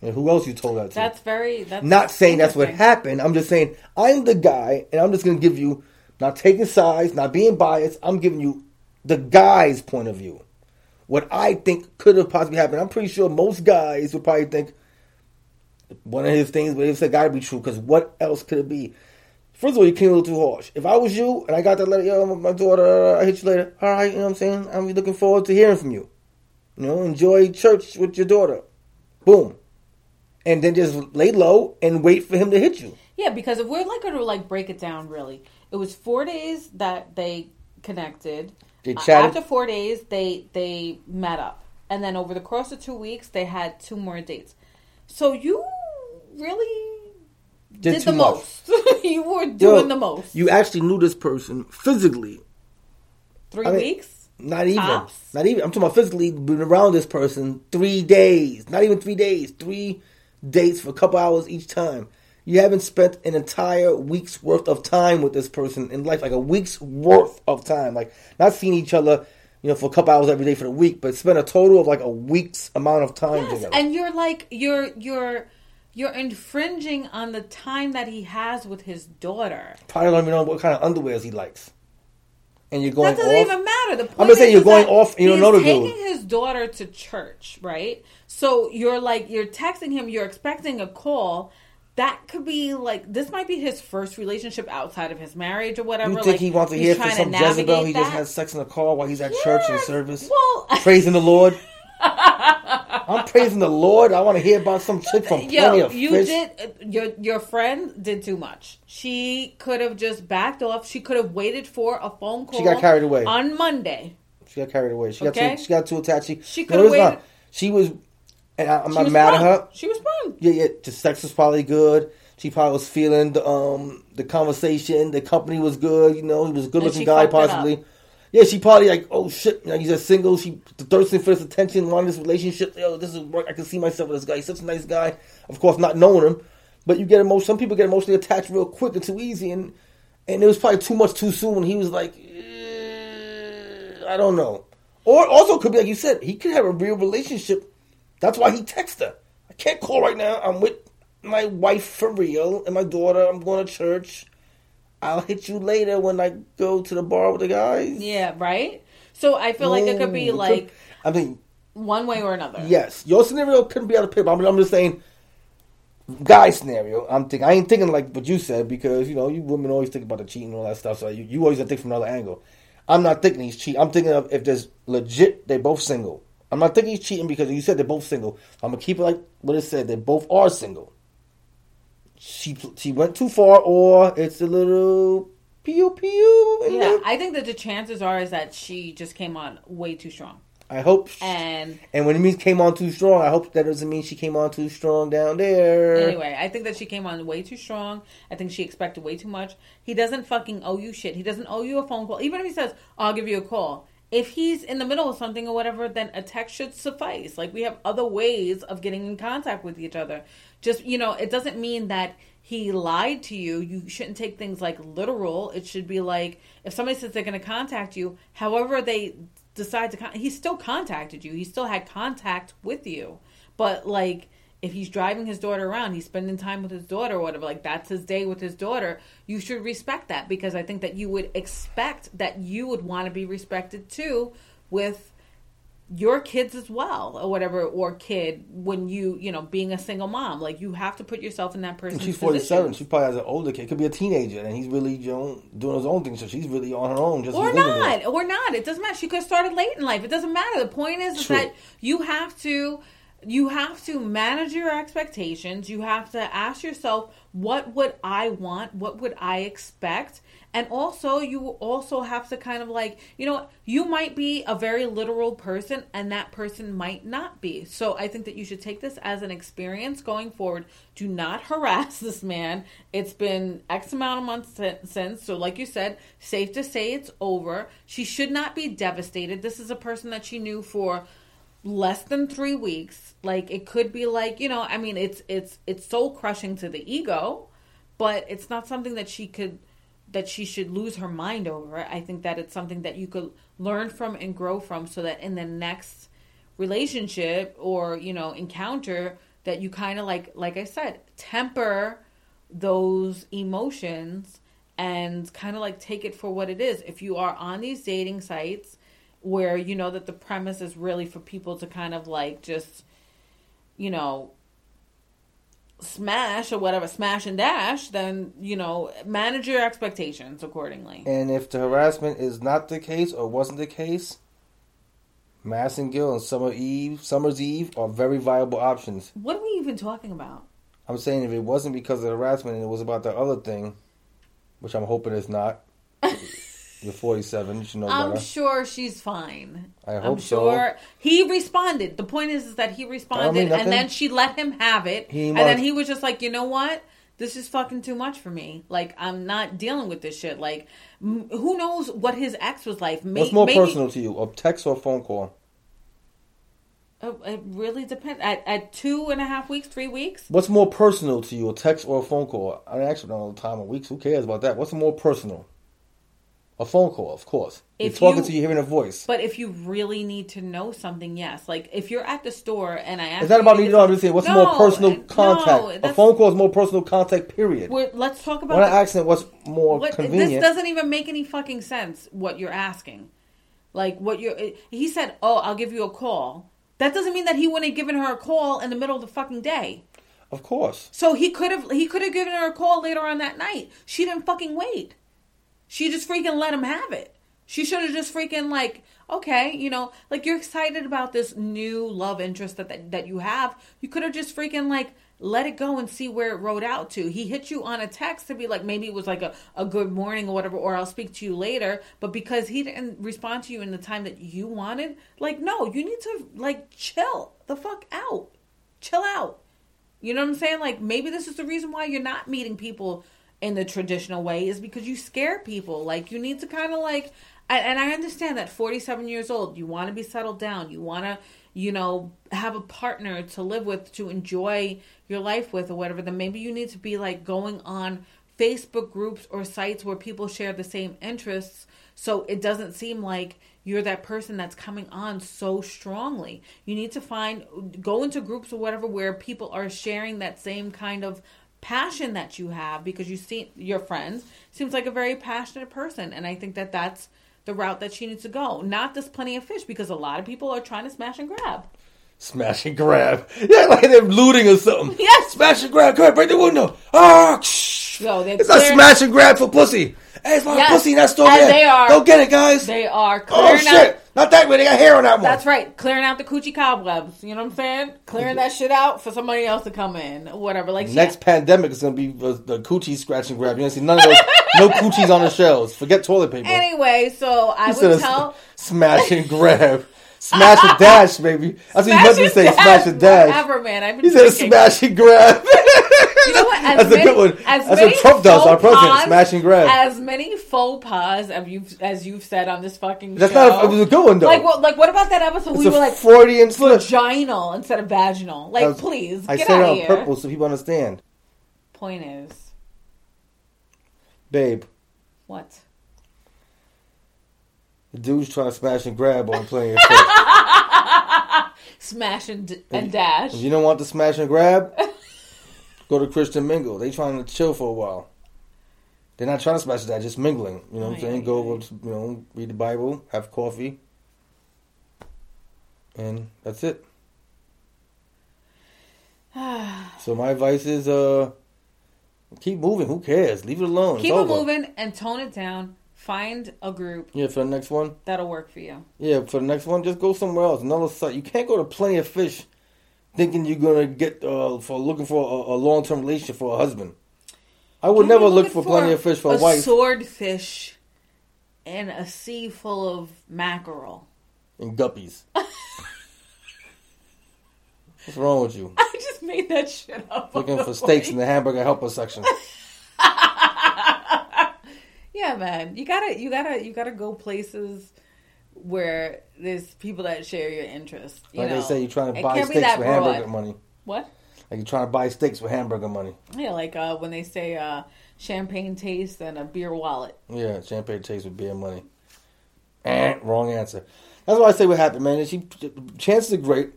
And who else you told that to? that's very. That's not saying that's what happened. I'm just saying I'm the guy, and I'm just going to give you not taking sides, not being biased. I'm giving you the guy's point of view, what I think could have possibly happened. I'm pretty sure most guys would probably think one of his things, but it's got to be true because what else could it be? First of all, you came a little too harsh. If I was you and I got that letter, yo, my daughter, I hit you later. All right, you know what I'm saying? I'm looking forward to hearing from you. You know, enjoy church with your daughter. Boom. And then just lay low and wait for him to hit you. Yeah, because if we're like going to like break it down, really, it was four days that they connected. They chatted. After four days, they they met up, and then over the course of two weeks, they had two more dates. So you really Did did, the much. most. [laughs] you were doing Yo, the most. You actually knew this person physically. Three I mean, weeks. Not even. Tops? Not even. I'm talking about physically been around this person three days. Not even three days. Three dates for a couple hours each time. You haven't spent an entire week's worth of time with this person in life, like a week's worth of time. Like not seeing each other, you know, for a couple hours every day for the week, but spend a total of like a week's amount of time Yes, together. and you're like you're you're you're infringing on the time that he has with his daughter. Probably don't even know what kind of underwears he likes. And you're going That doesn't off. even matter. The point I'm just saying you're going off and you don't know the taking dude. his daughter to church, right? So you're like you're texting him, you're expecting a call. That could be like this might be his first relationship outside of his marriage or whatever. You think like, he wants to hear from some Jezebel? He just that. has sex in the car while he's at church in service, Well, [laughs] praising the Lord. I'm praising the Lord. I want to hear about some chick from Plenty Yo, of you Fish. did your your friend did too much. She could have just backed off. She could have waited for a phone call. She got carried away. on Monday. She got carried away. She got Okay. too. She got too attached. She, She it's not. waited- She was, and I, I'm not mad at her. She was sprung. Yeah, yeah. The sex was probably good. She probably was feeling the um the conversation. The company was good. You know, he was a good looking guy, possibly. Yeah, she probably like, oh shit, know, he's a single. She thirsting for this attention, wanting this relationship. Yo, this is work. I can see myself with this guy. He's such a nice guy. Of course, not knowing him, but you get emotional. Some people get emotionally attached real quick and too easy, and and it was probably too much too soon. When he was like, eh, I don't know. Or also could be like you said, he could have a real relationship. That's why he texted her. I can't call right now. I'm with my wife for real and my daughter. I'm going to church. I'll hit you later when I go to the bar with the guys. Yeah, right. So I feel like it could be mm, like I mean, one way or another. yes, your scenario couldn't be out of pip. I'm, I'm just saying, guy scenario. I'm thinking. I ain't thinking like what you said because you know you women always think about the cheating and all that stuff. So you, you always think from another angle. I'm not thinking he's cheating. I'm thinking of if there's legit, they both single. I'm not thinking he's cheating because you said they're both single. I'm gonna keep it like what it said. They both are single. She she went too far, or it's a little pew pew. Yeah. I think that the chances are is that she just came on way too strong, I hope. and And when it means came on too strong, I hope that doesn't mean she came on too strong down there. Anyway, I think that she came on way too strong. I think she expected way too much. He doesn't fucking owe you shit. He doesn't owe you a phone call. Even if he says, I'll give you a call. If he's in the middle of something or whatever, then a text should suffice. Like, we have other ways of getting in contact with each other. Just, you know, it doesn't mean that he lied to you. You shouldn't take things like literal. It should be like, if somebody says they're going to contact you, however they decide to, con- he still contacted you. He still had contact with you. But, like, if he's driving his daughter around, he's spending time with his daughter or whatever, like that's his day with his daughter, you should respect that because I think that you would expect that you would want to be respected too with your kids as well or whatever or kid when you you know being a single mom like you have to put yourself in that person's She's 47. position. She probably has an older kid. Could be a teenager, and he's really you know, doing his own thing. So she's really on her own. Just or not or not it doesn't matter she could have started late in life it doesn't matter the point is, is that you have to you have to manage your expectations you have to ask yourself what would i want what would i expect and also you also have to kind of like you know you might be a very literal person and that person might not be. So i think that you should take this as an experience going forward. Do not [laughs] harass this man. It's been x amount of months since. So like you said safe to say it's over. She should not be devastated. This is a person that she knew for less than three weeks. Like it could be like you know i mean it's it's it's soul crushing to the ego but it's not something that she could that she should lose her mind over i think that it's something that you could learn from and grow from so that in the next relationship or you know encounter that you kind of like like i said temper those emotions and kind of like take it for what it is. If you are on these dating sites where you know that the premise is really for people to kind of like just you know smash or whatever smash and dash then you know manage your expectations accordingly And if the harassment is not the case or wasn't the case, Massengill and Summer Eve, Summer's Eve are very viable options. what are we even talking about I'm saying if it wasn't because of harassment and it was about the other thing, which I'm hoping it's not. [laughs] You're 47. You should know i'm better. sure she's fine I I'm hope so. he responded. The point is, is that he responded, and then she let him have it, He and then he was just like, you know what? This is fucking too much for me. Like, I'm not dealing with this shit. Like, m- who knows what his ex was like? May- What's more maybe- personal to you, a text or a phone call? Uh, It really depends. At, at two and a half weeks, three weeks, What's more personal to you, a text or a phone call? I mean, actually, don't know the time of weeks. Who cares about that? What's more personal? A phone call, of course. If you're talking you- to you, hearing a voice. but if you really need to know something, yes. Like if you're at the store and I ask, It's not you about get to know. I'm just saying, what's No, more personal no, contact? a phone call is more personal contact, period. Let's talk about When I ask what's more What, convenient, this doesn't even make any fucking sense. What you're asking, like what you're. He said, "Oh, I'll give you a call." That doesn't mean that he wouldn't have given her a call in the middle of the fucking day. of course. So he could have he could have given her a call later on that night. She didn't fucking wait. She just freaking let him have it. She should have just freaking like, okay, you know, like you're excited about this new love interest that that, that you have. You could have just freaking like let it go and see where it rode out to. He hit you on a text to be like maybe it was like a, a good morning or whatever, or I'll speak to you later. But because he didn't respond to you in the time that you wanted, like no, you need to like chill the fuck out. Chill out. You know what I'm saying? Like maybe this is the reason why you're not meeting people in the traditional way is because you scare people. Like you need to kind of like and, I understand that 47 years old, you want to be settled down. You want to, you know, have a partner to live with, to enjoy your life with or whatever. Then maybe you need to be like going on Facebook groups or sites where people share the same interests so it doesn't seem like you're that person that's coming on so strongly. You need to find go into groups or whatever where people are sharing that same kind of passion that you have because you see your friends seems like a very passionate person and I think that that's the route that she needs to go. Not this plenty of fish because a lot of people are trying to smash and grab. Smash and grab. [laughs] Yeah, like they're looting or something. Yes. Smash and grab. Come on, break the window. Ah. They're it's a smash and grab for pussy. Hey, it's my Yes, pussy in that store. man. they are- Go get it, guys. They are oh, shit. out Not that way. They got hair on that one. That's right, clearing out the coochie cobwebs. You know what I'm saying? Clearing that shit out for somebody else to come in, whatever. Like Next pandemic is going to be the, the coochie scratch and grab. You're going to see none of those, [laughs] no coochies on the shelves. Forget toilet paper. Anyway, so I Instead would tell. smash and grab. Smash and dash, baby. That's what you meant to say. dash, Smash and dash. Whatever, man. I've been He said drinking. smash and grab. [laughs] You know what? As That's many, a good one. As That's many what Trump does, faux our president. pas- Smash and grab. As many faux pas as you've as you've said on this fucking That's show. not. A, it was a good one though. like what? Like what about that episode? it's we a were like Freudian slip. vaginal instead of vaginal. Like, was- please I get said out it of on here. purpose so people understand, Point is, babe. what? The dude's trying to smash and grab on playing. [laughs] Smash and, d- and dash. If you don't want the smash and grab, go to Christian Mingle. They trying to chill for a while. They're not trying to smash that, just mingling. You know what I'm Aye, saying? aye, Go, you know, read the Bible, have coffee, and that's it. [sighs] so my advice is, uh, keep moving. Who cares? Leave it alone. Keep it moving and tone it down. Find a group Yeah, for the next one. that'll work for you. Yeah, for the next one, just go somewhere else. Another site. You can't go to Plenty of Fish thinking you're gonna get uh, for looking for a, a long term relationship for a husband. I would You're never look looking for Plenty of Fish for a, a wife swordfish and a sea full of mackerel. and guppies. [laughs] What's wrong with you? I just made that shit up. Looking for steaks in the hamburger helper section. [laughs] Yeah, man. You gotta, you gotta, you gotta go places where there's people that share your interests. You Like know? they say, you're trying to It buy steaks with hamburger money. What? Like you're trying to buy steaks with hamburger money. Yeah, like uh, when they say uh, champagne taste and a beer wallet. Yeah, champagne tastes with beer money. Eh, wrong answer. That's why I say what happened, man. She chances are great.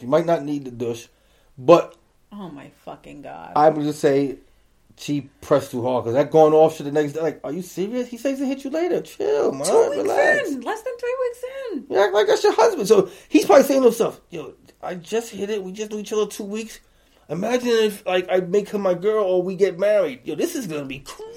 She might not need the douche, but Oh my fucking god! I would just say she pressed too hard because that going off shit the next day. Like, are you serious? He says to hit you later. Chill, man. Two weeks Relax. in, less than three weeks in. You act like that's your husband. So he's probably saying to himself, "Yo, I just hit it. We just knew each other two weeks. Imagine if like I make her my girl or we get married. Yo, this is gonna be crazy."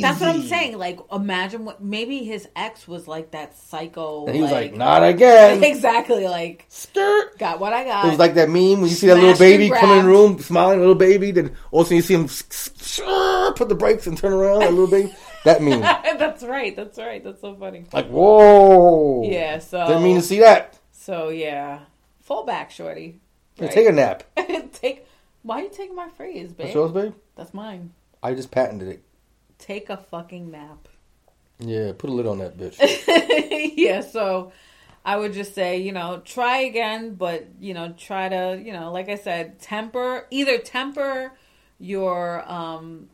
That's what I'm saying. Like, imagine what maybe his ex was like that psycho. And he was like, "Not again." [laughs] exactly. Like, Skirt. got what I got. It was like that meme when you see that little baby come in the room, smiling, little baby. Then all of a sudden you see him put the brakes and turn around, that little baby. That [laughs] meme. that's right. That's right. That's so funny. Like, whoa. Yeah. So Didn't mean to see that. So yeah, fall back, shorty. Right? Take a nap. [laughs] take. Why are you taking my phrase, babe? That's yours, babe? That's mine. I just patented it. Take a fucking nap. [laughs] Yeah, put a lid on that bitch. yeah, so I would just say, you know, try again, but you know, try to, you know, like I said, temper either temper your um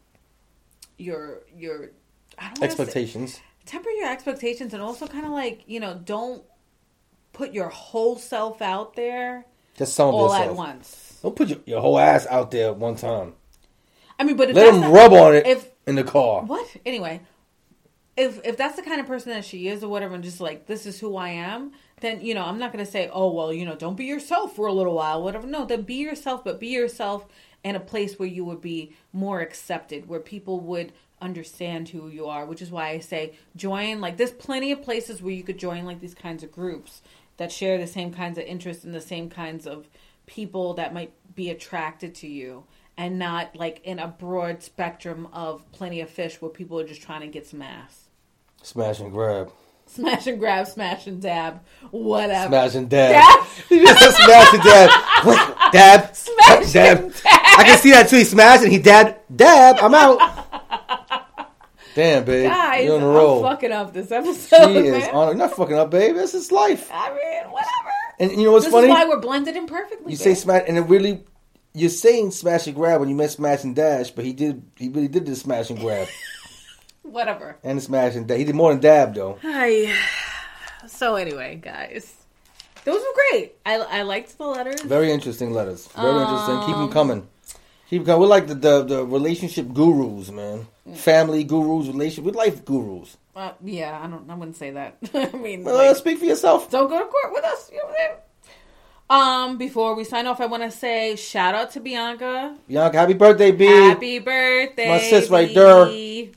your your I don't wanna say- Expectations. temper your expectations and also kind of like, you know, don't put your whole self out there Just some of all at once. Don't put your, your whole ass out there at one time. I mean, but if Let them not- rub on it if in the car. What? Anyway, if if that's the kind of person that she is or whatever, and just like this is who I am, then you know I'm not gonna say, oh well, you know, don't be yourself for a little while, whatever. No, then be yourself, but be yourself in a place where you would be more accepted, where people would understand who you are. Which is why I say join. Like, there's plenty of places where you could join like these kinds of groups that share the same kinds of interests and the same kinds of people that might be attracted to you and not like in a broad spectrum of plenty of fish where people are just trying to get some ass. Smash and grab. Smash and grab, smash and dab, whatever. Smash and dab. Dab. He just said smash and dab. Wait, dab. Smash dab. and dab. I can see that too. He smashed and he dab. Dab. I'm out. Damn, babe. Guys, You're on the I'm roll. fucking up this episode. She is man. on. You're not fucking up, babe. This is life. I mean, whatever. And you know what's this funny? is why we're Blended Imperfectly. You say smash, and it really, you're saying smash and grab when you meant smash and dash, but he did he really did the smash and grab [laughs] Whatever. and the smash and dab. He did more than dab though. Hi. [sighs] So anyway, guys, those were great. I I liked the letters. Very interesting letters. Very interesting. Keep Um, them coming. Keep 'em coming. We're like the, the the relationship gurus, man. Family gurus, relationship, we're life gurus. Uh, yeah, I don't. I wouldn't say that. [laughs] I mean, Well, like, speak for yourself. don't go to court with us. You know what I'm saying? Um, before we sign off, I want to say shout out to Bianca. Bianca, happy birthday, B. Happy birthday, My sis right there.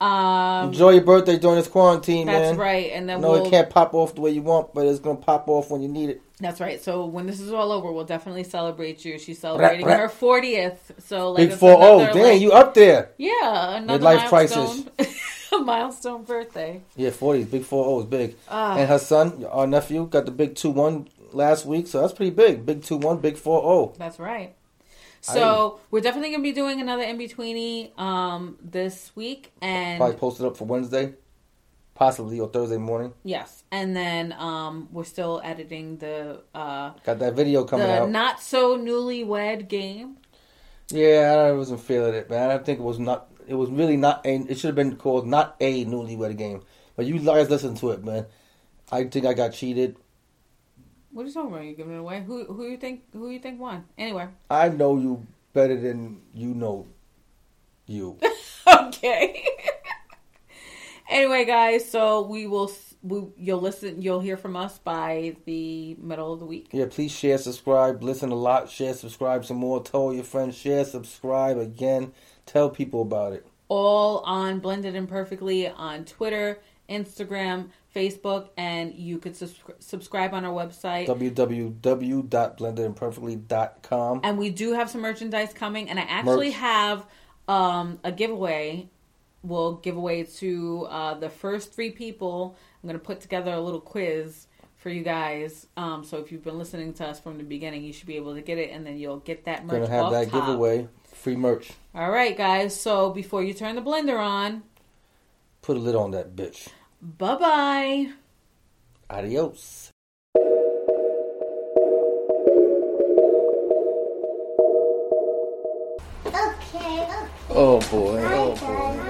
Um, Enjoy your birthday during this quarantine, that's man. right, and then No, we'll. it can't pop off the way you want, but it's gonna pop off when you need it. That's right. So when this is all over, we'll definitely celebrate you. She's celebrating her fortieth. So like Big four oh, damn, like- you up there? Yeah, another Midlife milestone. [laughs] a milestone birthday. Yeah, forty. Big four oh is big. Ah. and her son, our nephew, got the big two one last week, so that's pretty big. Big two one, big four oh. That's right. So we're definitely gonna be doing another in betweeny um this week, and Probably posted up for Wednesday, possibly or Thursday morning. yes, and then um we're still editing the uh Got that video coming out. not so newlywed game. yeah, I wasn't feeling it, man. I think it was not. It was really not. A, it should have been called not a newlywed game. But you guys listen to it, man. I think I got cheated. What are you talking about? You giving it away? Who who you think who you think won? Anyway, I know you better than you know you. [laughs] okay. [laughs] anyway, guys, so we will we, you'll listen you'll hear from us by the middle of the week. Yeah, please share, subscribe, listen a lot, share, subscribe some more. Tell your friends, share, subscribe again. Tell people about it. all on Blended Imperfectly on Twitter, Instagram, Facebook, and you could sus- subscribe on our website. www.blendedimperfectly.com. And we do have some merchandise coming, and I actually Merch. have um, a giveaway. We'll give away to uh, the first three people. I'm going to put together a little quiz for you guys. Um, so if you've been listening to us from the beginning, you should be able to get it, and then you'll get that merch. Gonna have off that top. giveaway. Free merch. All right, guys. So before you turn the blender on, Put a lid on that bitch. Bye bye. Adios. Okay. Oh boy. Oh boy.